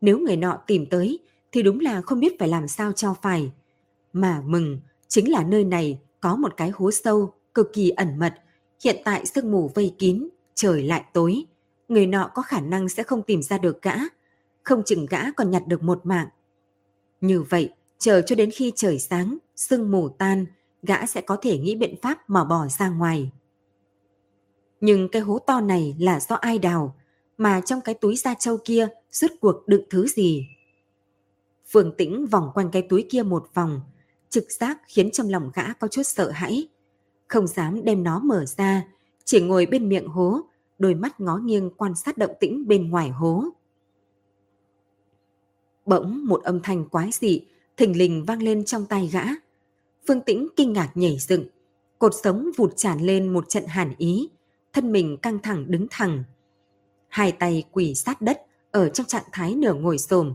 Nếu người nọ tìm tới thì đúng là không biết phải làm sao cho phải. Mà mừng, chính là nơi này có một cái hố sâu cực kỳ ẩn mật, hiện tại sương mù vây kín, trời lại tối. Người nọ có khả năng sẽ không tìm ra được gã, không chừng gã còn nhặt được một mạng. Như vậy, chờ cho đến khi trời sáng, sương mù tan, gã sẽ có thể nghĩ biện pháp mà bỏ ra ngoài. Nhưng cái hố to này là do ai đào, mà trong cái túi da trâu kia rút cuộc đựng thứ gì? Phương Tĩnh vòng quanh cái túi kia một vòng, trực giác khiến trong lòng gã có chút sợ hãi. Không dám đem nó mở ra, chỉ ngồi bên miệng hố, đôi mắt ngó nghiêng quan sát động tĩnh bên ngoài hố. Bỗng một âm thanh quái dị, thình lình vang lên trong tay gã. Phương Tĩnh kinh ngạc nhảy dựng, cột sống vụt tràn lên một trận hàn ý, thân mình căng thẳng đứng thẳng. Hai tay quỳ sát đất, ở trong trạng thái nửa ngồi xổm,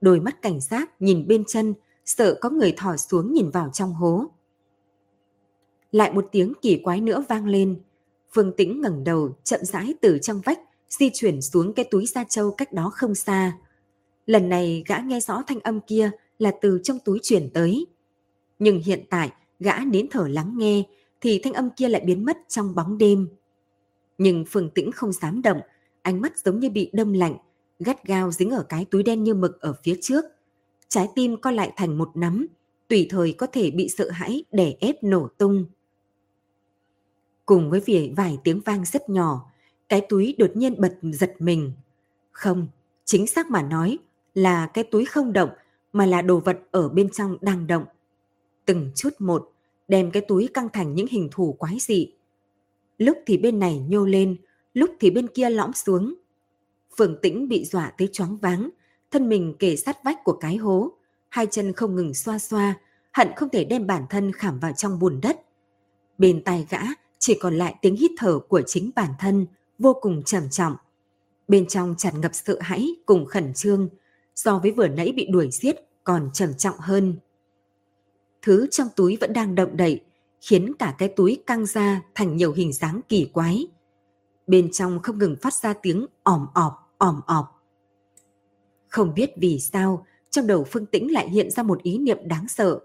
đôi mắt cảnh giác nhìn bên chân, sợ có người thò xuống nhìn vào trong hố. Lại một tiếng kỳ quái nữa vang lên. Phương Tĩnh ngẩng đầu chậm rãi từ trong vách di chuyển xuống cái túi da trâu cách đó không xa. Lần này gã nghe rõ thanh âm kia là từ trong túi chuyển tới. Nhưng hiện tại gã nín thở lắng nghe thì thanh âm kia lại biến mất trong bóng đêm. Nhưng Phương Tĩnh không dám động, ánh mắt giống như bị đâm lạnh, gắt gao dính ở cái túi đen như mực ở phía trước. Trái tim co lại thành một nắm, tùy thời có thể bị sợ hãi đè ép nổ tung. Cùng với việc vài tiếng vang rất nhỏ, cái túi đột nhiên bật giật mình. Không, chính xác mà nói là cái túi không động mà là đồ vật ở bên trong đang động. Từng chút một, đem cái túi căng thành những hình thù quái dị. Lúc thì bên này nhô lên, lúc thì bên kia lõm xuống. Phượng Tĩnh bị dọa tới choáng váng, thân mình kề sát vách của cái hố, hai chân không ngừng xoa xoa, hận không thể đem bản thân khảm vào trong bùn đất. Bên tai gã chỉ còn lại tiếng hít thở của chính bản thân, vô cùng trầm trọng. Bên trong tràn ngập sợ hãi cùng khẩn trương, so với vừa nãy bị đuổi giết còn trầm trọng hơn. Thứ trong túi vẫn đang động đậy, khiến cả cái túi căng ra thành nhiều hình dáng kỳ quái. Bên trong không ngừng phát ra tiếng ỏm ọp, ỏm ọp. Không biết vì sao, trong đầu Phương Tĩnh lại hiện ra một ý niệm đáng sợ.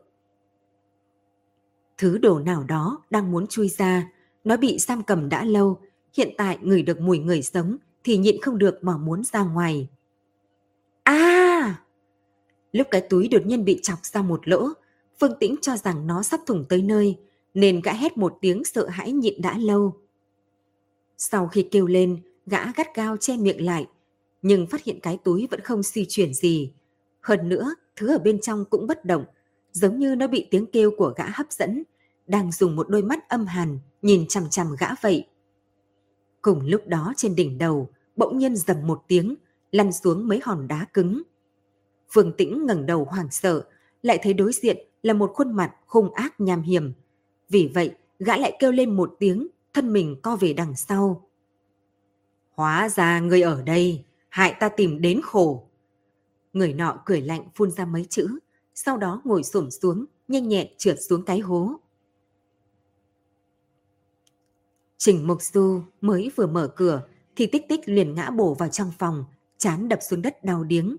Thứ đồ nào đó đang muốn chui ra, nó bị giam cầm đã lâu, hiện tại ngửi được mùi người sống thì nhịn không được mà muốn ra ngoài. Lúc cái túi đột nhiên bị chọc ra một lỗ, Phương Tĩnh cho rằng nó sắp thủng tới nơi, nên gã hét một tiếng sợ hãi nhịn đã lâu. Sau khi kêu lên, gã gắt gao che miệng lại, nhưng phát hiện cái túi vẫn không suy chuyển gì. Hơn nữa, thứ ở bên trong cũng bất động, giống như nó bị tiếng kêu của gã hấp dẫn, đang dùng một đôi mắt âm hàn nhìn chằm chằm gã vậy. Cùng lúc đó trên đỉnh đầu, bỗng nhiên dầm một tiếng, lăn xuống mấy hòn đá cứng. Phương Tĩnh ngẩng đầu hoảng sợ, lại thấy đối diện là một khuôn mặt hung ác nham hiểm. Vì vậy, gã lại kêu lên một tiếng, thân mình co về đằng sau. Hóa ra người ở đây, hại ta tìm đến khổ. Người nọ cười lạnh phun ra mấy chữ, sau đó ngồi xổm xuống, nhanh nhẹn trượt xuống cái hố. Trình Mục Du mới vừa mở cửa thì tích tích liền ngã bổ vào trong phòng, chán đập xuống đất đau điếng.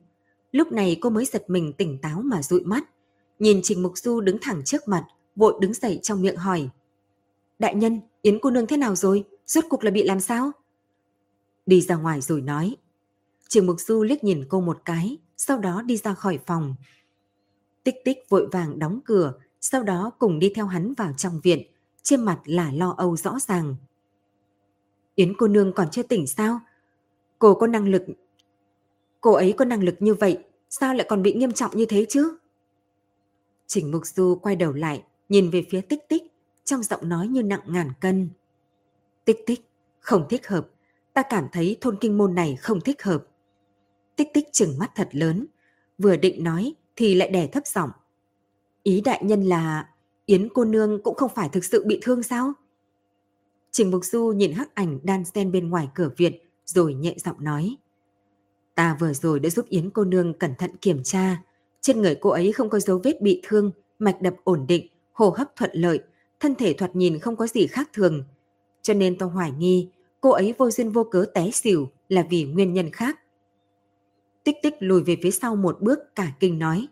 Lúc này cô mới giật mình tỉnh táo mà dụi mắt. Nhìn Trình Mục Du đứng thẳng trước mặt, vội đứng dậy trong miệng hỏi. Đại nhân, Yến cô nương thế nào rồi? Rốt cục là bị làm sao? Đi ra ngoài rồi nói. Trình Mục Du liếc nhìn cô một cái, sau đó đi ra khỏi phòng. Tích tích vội vàng đóng cửa, sau đó cùng đi theo hắn vào trong viện, trên mặt là lo âu rõ ràng. Yến cô nương còn chưa tỉnh sao? Cô có năng lực... Cô ấy có năng lực như vậy, sao lại còn bị nghiêm trọng như thế chứ? Trình Mục Du quay đầu lại, nhìn về phía tích tích, trong giọng nói như nặng ngàn cân. Tích tích, không thích hợp, ta cảm thấy thôn kinh môn này không thích hợp. Tích tích chừng mắt thật lớn, vừa định nói thì lại đè thấp giọng. Ý đại nhân là Yến cô nương cũng không phải thực sự bị thương sao? Trình Mục Du nhìn hắc ảnh đan sen bên ngoài cửa viện rồi nhẹ giọng nói. Ta vừa rồi đã giúp Yến cô nương cẩn thận kiểm tra. Trên người cô ấy không có dấu vết bị thương, mạch đập ổn định, hô hấp thuận lợi, thân thể thoạt nhìn không có gì khác thường. Cho nên tôi hoài nghi cô ấy vô duyên vô cớ té xỉu là vì nguyên nhân khác. Tích tích lùi về phía sau một bước cả kinh nói.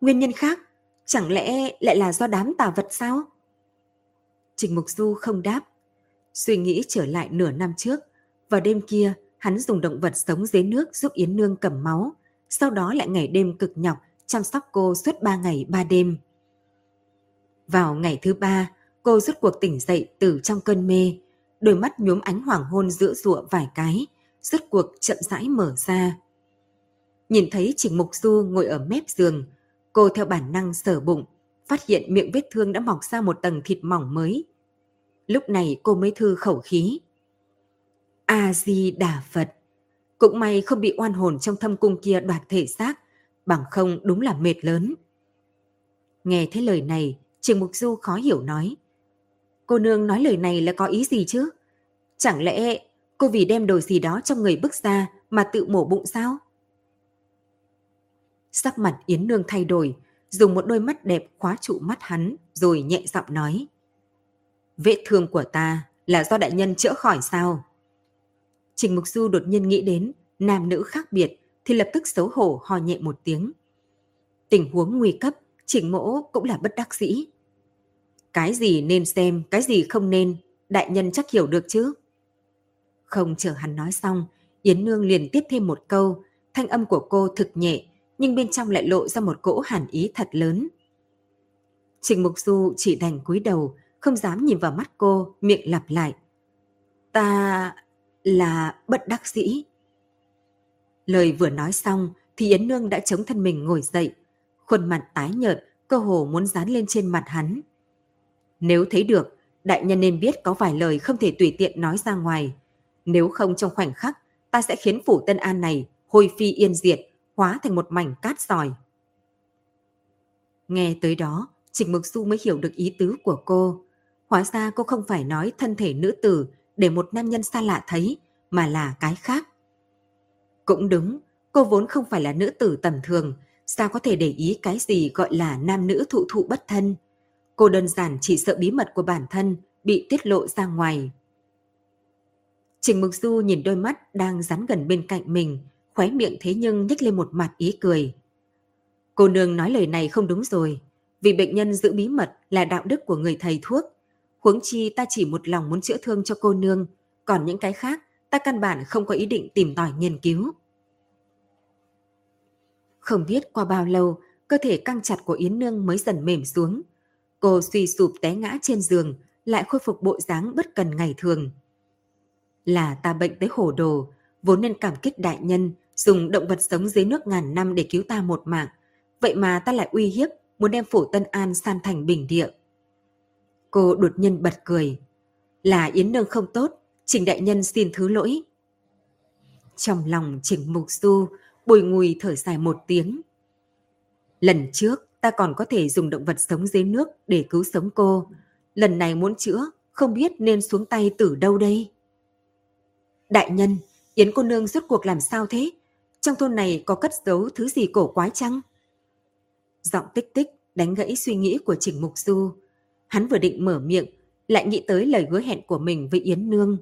Nguyên nhân khác? Chẳng lẽ lại là do đám tà vật sao? Trình Mục Du không đáp. Suy nghĩ trở lại nửa năm trước, vào đêm kia hắn dùng động vật sống dưới nước giúp Yến Nương cầm máu, sau đó lại ngày đêm cực nhọc chăm sóc cô suốt ba ngày ba đêm. Vào ngày thứ ba, cô rút cuộc tỉnh dậy từ trong cơn mê, đôi mắt nhuốm ánh hoàng hôn giữa rụa vài cái, rút cuộc chậm rãi mở ra. Nhìn thấy Trình Mục Du ngồi ở mép giường, cô theo bản năng sờ bụng, phát hiện miệng vết thương đã mọc ra một tầng thịt mỏng mới. Lúc này cô mới thư khẩu khí. A-di-đà Phật. Cũng may không bị oan hồn trong thâm cung kia đoạt thể xác, bằng không đúng là mệt lớn. Nghe thấy lời này, trường Mục Du khó hiểu nói. Cô nương nói lời này là có ý gì chứ? Chẳng lẽ cô vì đem đồ gì đó trong người bức ra mà tự mổ bụng sao? Sắc mặt Yến Nương thay đổi, dùng một đôi mắt đẹp khóa trụ mắt hắn rồi nhẹ giọng nói. Vết thương của ta là do đại nhân chữa khỏi sao? Trình Mục Du đột nhiên nghĩ đến nam nữ khác biệt thì lập tức xấu hổ hò nhẹ một tiếng. Tình huống nguy cấp, Trình Mỗ cũng là bất đắc dĩ. Cái gì nên xem, cái gì không nên, đại nhân chắc hiểu được chứ? Không chờ hắn nói xong, Yến Nương liền tiếp thêm một câu, thanh âm của cô thực nhẹ, nhưng bên trong lại lộ ra một cỗ hàn ý thật lớn. Trình Mục Du chỉ đành cúi đầu, không dám nhìn vào mắt cô, miệng lặp lại. Ta là bất đắc dĩ. Lời vừa nói xong thì Yến Nương đã chống thân mình ngồi dậy, khuôn mặt tái nhợt, cơ hồ muốn dán lên trên mặt hắn. Nếu thấy được, đại nhân nên biết có vài lời không thể tùy tiện nói ra ngoài. Nếu không trong khoảnh khắc, ta sẽ khiến phủ Tân An này hôi phi yên diệt, hóa thành một mảnh cát sỏi. Nghe tới đó, Trịnh Mực Du mới hiểu được ý tứ của cô. Hóa ra cô không phải nói thân thể nữ tử để một nam nhân xa lạ thấy, mà là cái khác. Cũng đúng, cô vốn không phải là nữ tử tầm thường, sao có thể để ý cái gì gọi là nam nữ thụ thụ bất thân. Cô đơn giản chỉ sợ bí mật của bản thân bị tiết lộ ra ngoài. Trình Mục Du nhìn đôi mắt đang rắn gần bên cạnh mình, khóe miệng thế nhưng nhếch lên một mặt ý cười. Cô nương nói lời này không đúng rồi, vì bệnh nhân giữ bí mật là đạo đức của người thầy thuốc. Huống chi ta chỉ một lòng muốn chữa thương cho cô nương, còn những cái khác ta căn bản không có ý định tìm tòi nghiên cứu. Không biết qua bao lâu, cơ thể căng chặt của Yến Nương mới dần mềm xuống. Cô suy sụp té ngã trên giường, lại khôi phục bộ dáng bất cần ngày thường. Là ta bệnh tới hổ đồ, vốn nên cảm kích đại nhân, dùng động vật sống dưới nước ngàn năm để cứu ta một mạng. Vậy mà ta lại uy hiếp, muốn đem phủ Tân An san thành bình địa. Cô đột nhiên bật cười. Là Yến Nương không tốt, Trình Đại Nhân xin thứ lỗi. Trong lòng Trình Mục Du, bùi ngùi thở dài một tiếng. Lần trước, ta còn có thể dùng động vật sống dưới nước để cứu sống cô. Lần này muốn chữa, không biết nên xuống tay từ đâu đây. Đại nhân, Yến cô nương rốt cuộc làm sao thế? Trong thôn này có cất giấu thứ gì cổ quái chăng? Giọng tích tích đánh gãy suy nghĩ của Trình Mục Du. Hắn vừa định mở miệng, lại nghĩ tới lời hứa hẹn của mình với Yến Nương.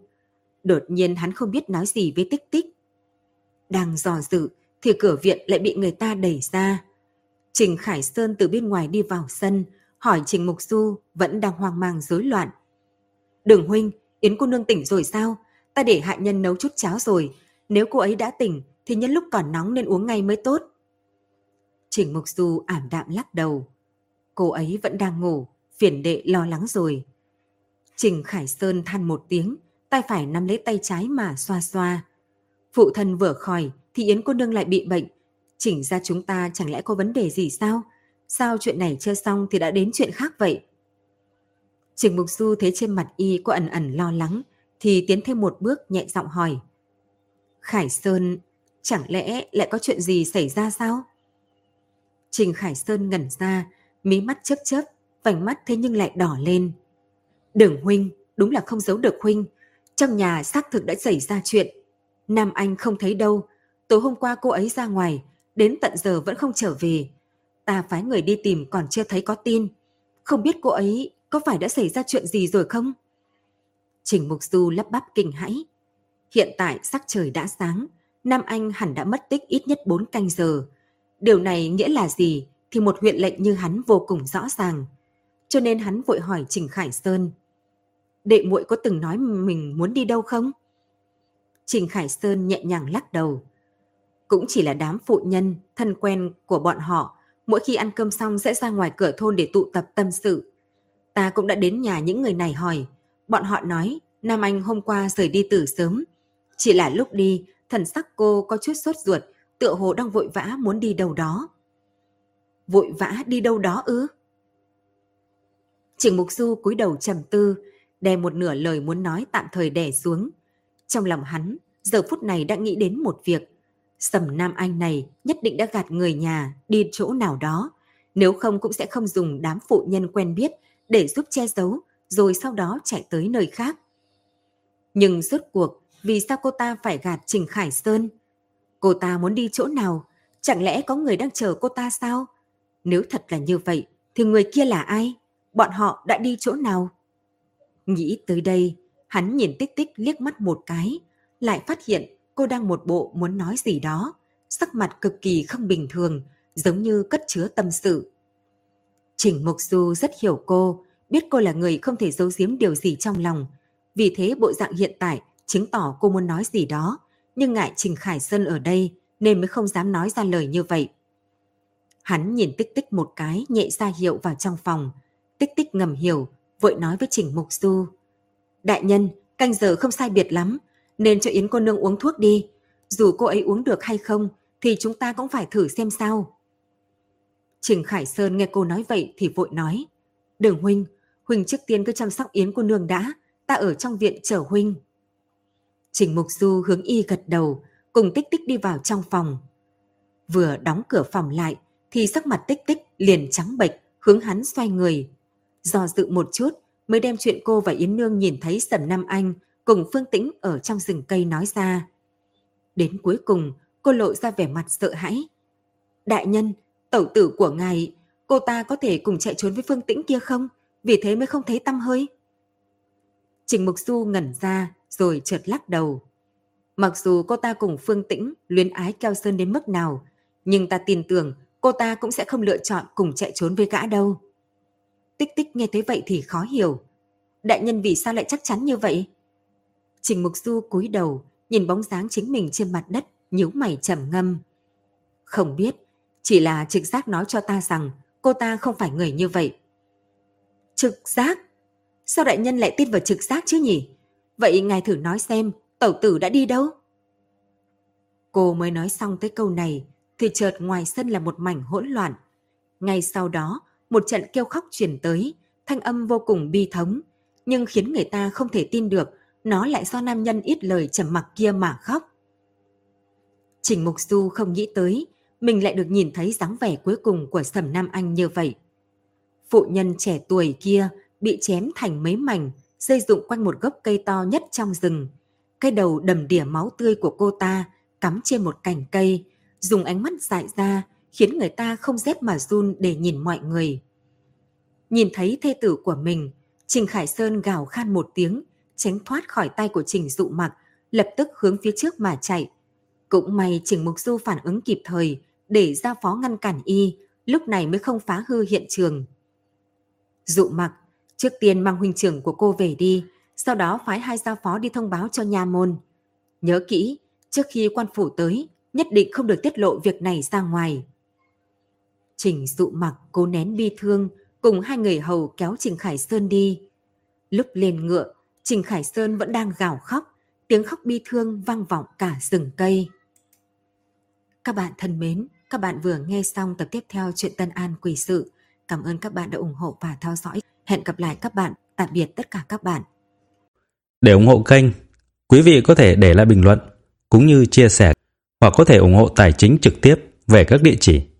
Đột nhiên hắn không biết nói gì với tích tích. Đang dò dự thì cửa viện lại bị người ta đẩy ra. Trình Khải Sơn từ bên ngoài đi vào sân, hỏi Trình Mục Du vẫn đang hoang mang rối loạn. Đường huynh, Yến cô nương tỉnh rồi sao? Ta để hạ nhân nấu chút cháo rồi. Nếu cô ấy đã tỉnh thì nhân lúc còn nóng nên uống ngay mới tốt. Trình Mục Du ảm đạm lắc đầu. Cô ấy vẫn đang ngủ, phiền đệ lo lắng rồi. Trình Khải Sơn than một tiếng, tay phải nắm lấy tay trái mà xoa xoa. Phụ thân vừa khỏi thì Yến cô nương lại bị bệnh. Chỉnh ra chúng ta chẳng lẽ có vấn đề gì sao? Sao chuyện này chưa xong thì đã đến chuyện khác vậy? Trình Mục Du thấy trên mặt y có ẩn ẩn lo lắng thì tiến thêm một bước nhẹ giọng hỏi. Khải Sơn, chẳng lẽ lại có chuyện gì xảy ra sao? Trình Khải Sơn ngẩn ra, mí mắt chớp chớp, vành mắt thế nhưng lại đỏ lên. Đường huynh, đúng là không giấu được huynh. Trong nhà xác thực đã xảy ra chuyện. Nam Anh không thấy đâu. Tối hôm qua cô ấy ra ngoài, đến tận giờ vẫn không trở về. Ta phái người đi tìm còn chưa thấy có tin. Không biết cô ấy có phải đã xảy ra chuyện gì rồi không? Trình Mục Du lắp bắp kinh hãi. Hiện tại sắc trời đã sáng, Nam Anh hẳn đã mất tích ít nhất 4 canh giờ. Điều này nghĩa là gì thì một huyện lệnh như hắn vô cùng rõ ràng. Cho nên hắn vội hỏi Trình Khải Sơn. Đệ muội có từng nói mình muốn đi đâu không? Trình Khải Sơn nhẹ nhàng lắc đầu. Cũng chỉ là đám phụ nhân, thân quen của bọn họ, mỗi khi ăn cơm xong sẽ ra ngoài cửa thôn để tụ tập tâm sự. Ta cũng đã đến nhà những người này hỏi, bọn họ nói Nam Anh hôm qua rời đi từ sớm. Chỉ là lúc đi, thần sắc cô có chút sốt ruột, tựa hồ đang vội vã muốn đi đâu đó. Vội vã đi đâu đó ư? Trình Mục Du cúi đầu trầm tư, đè một nửa lời muốn nói tạm thời đè xuống. Trong lòng hắn, giờ phút này đã nghĩ đến một việc. Sầm Nam Anh này nhất định đã gạt người nhà đi chỗ nào đó, nếu không cũng sẽ không dùng đám phụ nhân quen biết để giúp che giấu, rồi sau đó chạy tới nơi khác. Nhưng rốt cuộc, vì sao cô ta phải gạt Trình Khải Sơn? Cô ta muốn đi chỗ nào? Chẳng lẽ có người đang chờ cô ta sao? Nếu thật là như vậy, thì người kia là ai? Bọn họ đã đi chỗ nào? Nghĩ tới đây, hắn nhìn tích tích liếc mắt một cái, lại phát hiện cô đang một bộ muốn nói gì đó, sắc mặt cực kỳ không bình thường, giống như cất chứa tâm sự. Trình Mục Du rất hiểu cô, biết cô là người không thể giấu giếm điều gì trong lòng. Vì thế bộ dạng hiện tại chứng tỏ cô muốn nói gì đó, nhưng ngại Trình Khải Sơn ở đây nên mới không dám nói ra lời như vậy. Hắn nhìn tích tích một cái nhẹ ra hiệu vào trong phòng. Tích tích ngầm hiểu, vội nói với Trình Mục Du. Đại nhân, canh giờ không sai biệt lắm, nên cho Yến cô nương uống thuốc đi. Dù cô ấy uống được hay không, thì chúng ta cũng phải thử xem sao. Trình Khải Sơn nghe cô nói vậy thì vội nói. Đường Huynh, Huynh trước tiên cứ chăm sóc Yến cô nương đã, ta ở trong viện chờ Huynh. Trình Mục Du hướng y gật đầu, cùng tích tích đi vào trong phòng. Vừa đóng cửa phòng lại, thì sắc mặt tích tích liền trắng bệch, hướng hắn xoay người. Do dự một chút, mới đem chuyện cô và Yến Nương nhìn thấy Sầm Nam Anh cùng Phương Tĩnh ở trong rừng cây nói ra. Đến cuối cùng, cô lộ ra vẻ mặt sợ hãi. Đại nhân, tẩu tử của ngài, cô ta có thể cùng chạy trốn với Phương Tĩnh kia không? Vì thế mới không thấy tâm hơi. Trình Mục Du ngẩn ra, rồi chợt lắc đầu. Mặc dù cô ta cùng Phương Tĩnh luyến ái Keo Sơn đến mức nào, nhưng ta tin tưởng cô ta cũng sẽ không lựa chọn cùng chạy trốn với gã đâu. Tích tích nghe thấy vậy thì khó hiểu. Đại nhân vì sao lại chắc chắn như vậy? Trình Mục Du cúi đầu, nhìn bóng dáng chính mình trên mặt đất, nhíu mày trầm ngâm. Không biết, chỉ là trực giác nói cho ta rằng cô ta không phải người như vậy. Trực giác? Sao đại nhân lại tin vào trực giác chứ nhỉ? Vậy ngài thử nói xem, tẩu tử đã đi đâu? Cô mới nói xong tới câu này thì chợt ngoài sân là một mảnh hỗn loạn. Ngay sau đó, một trận kêu khóc truyền tới, thanh âm vô cùng bi thống, nhưng khiến người ta không thể tin được nó lại do nam nhân ít lời trầm mặc kia mà khóc. Trình Mục Du không nghĩ tới mình lại được nhìn thấy dáng vẻ cuối cùng của Sầm Nam Anh như vậy. Phụ nhân trẻ tuổi kia bị chém thành mấy mảnh, dây dụng quanh một gốc cây to nhất trong rừng. Cái đầu đầm đỉa máu tươi của cô ta cắm trên một cành cây, dùng ánh mắt dại ra khiến người ta không rét mà run để nhìn mọi người. Nhìn thấy thê tử của mình, Trình Khải Sơn gào khan một tiếng, tránh thoát khỏi tay của Trình Dụ Mặc, lập tức hướng phía trước mà chạy. Cũng may Trình Mục Du phản ứng kịp thời để ra phó ngăn cản y, lúc này mới không phá hư hiện trường. Dụ Mặc, trước tiên mang huynh trưởng của cô về đi, sau đó phái hai gia phó đi thông báo cho nha môn. Nhớ kỹ, trước khi quan phủ tới, nhất định không được tiết lộ việc này ra ngoài. Trình dụ mặc cố nén bi thương, cùng hai người hầu kéo Trình Khải Sơn đi. Lúc lên ngựa, Trình Khải Sơn vẫn đang gào khóc, tiếng khóc bi thương vang vọng cả rừng cây. Các bạn thân mến, các bạn vừa nghe xong tập tiếp theo chuyện Tân An Quỷ Sự. Cảm ơn các bạn đã ủng hộ và theo dõi. Hẹn gặp lại các bạn. Tạm biệt tất cả các bạn. Để ủng hộ kênh, quý vị có thể để lại bình luận cũng như chia sẻ hoặc có thể ủng hộ tài chính trực tiếp về các địa chỉ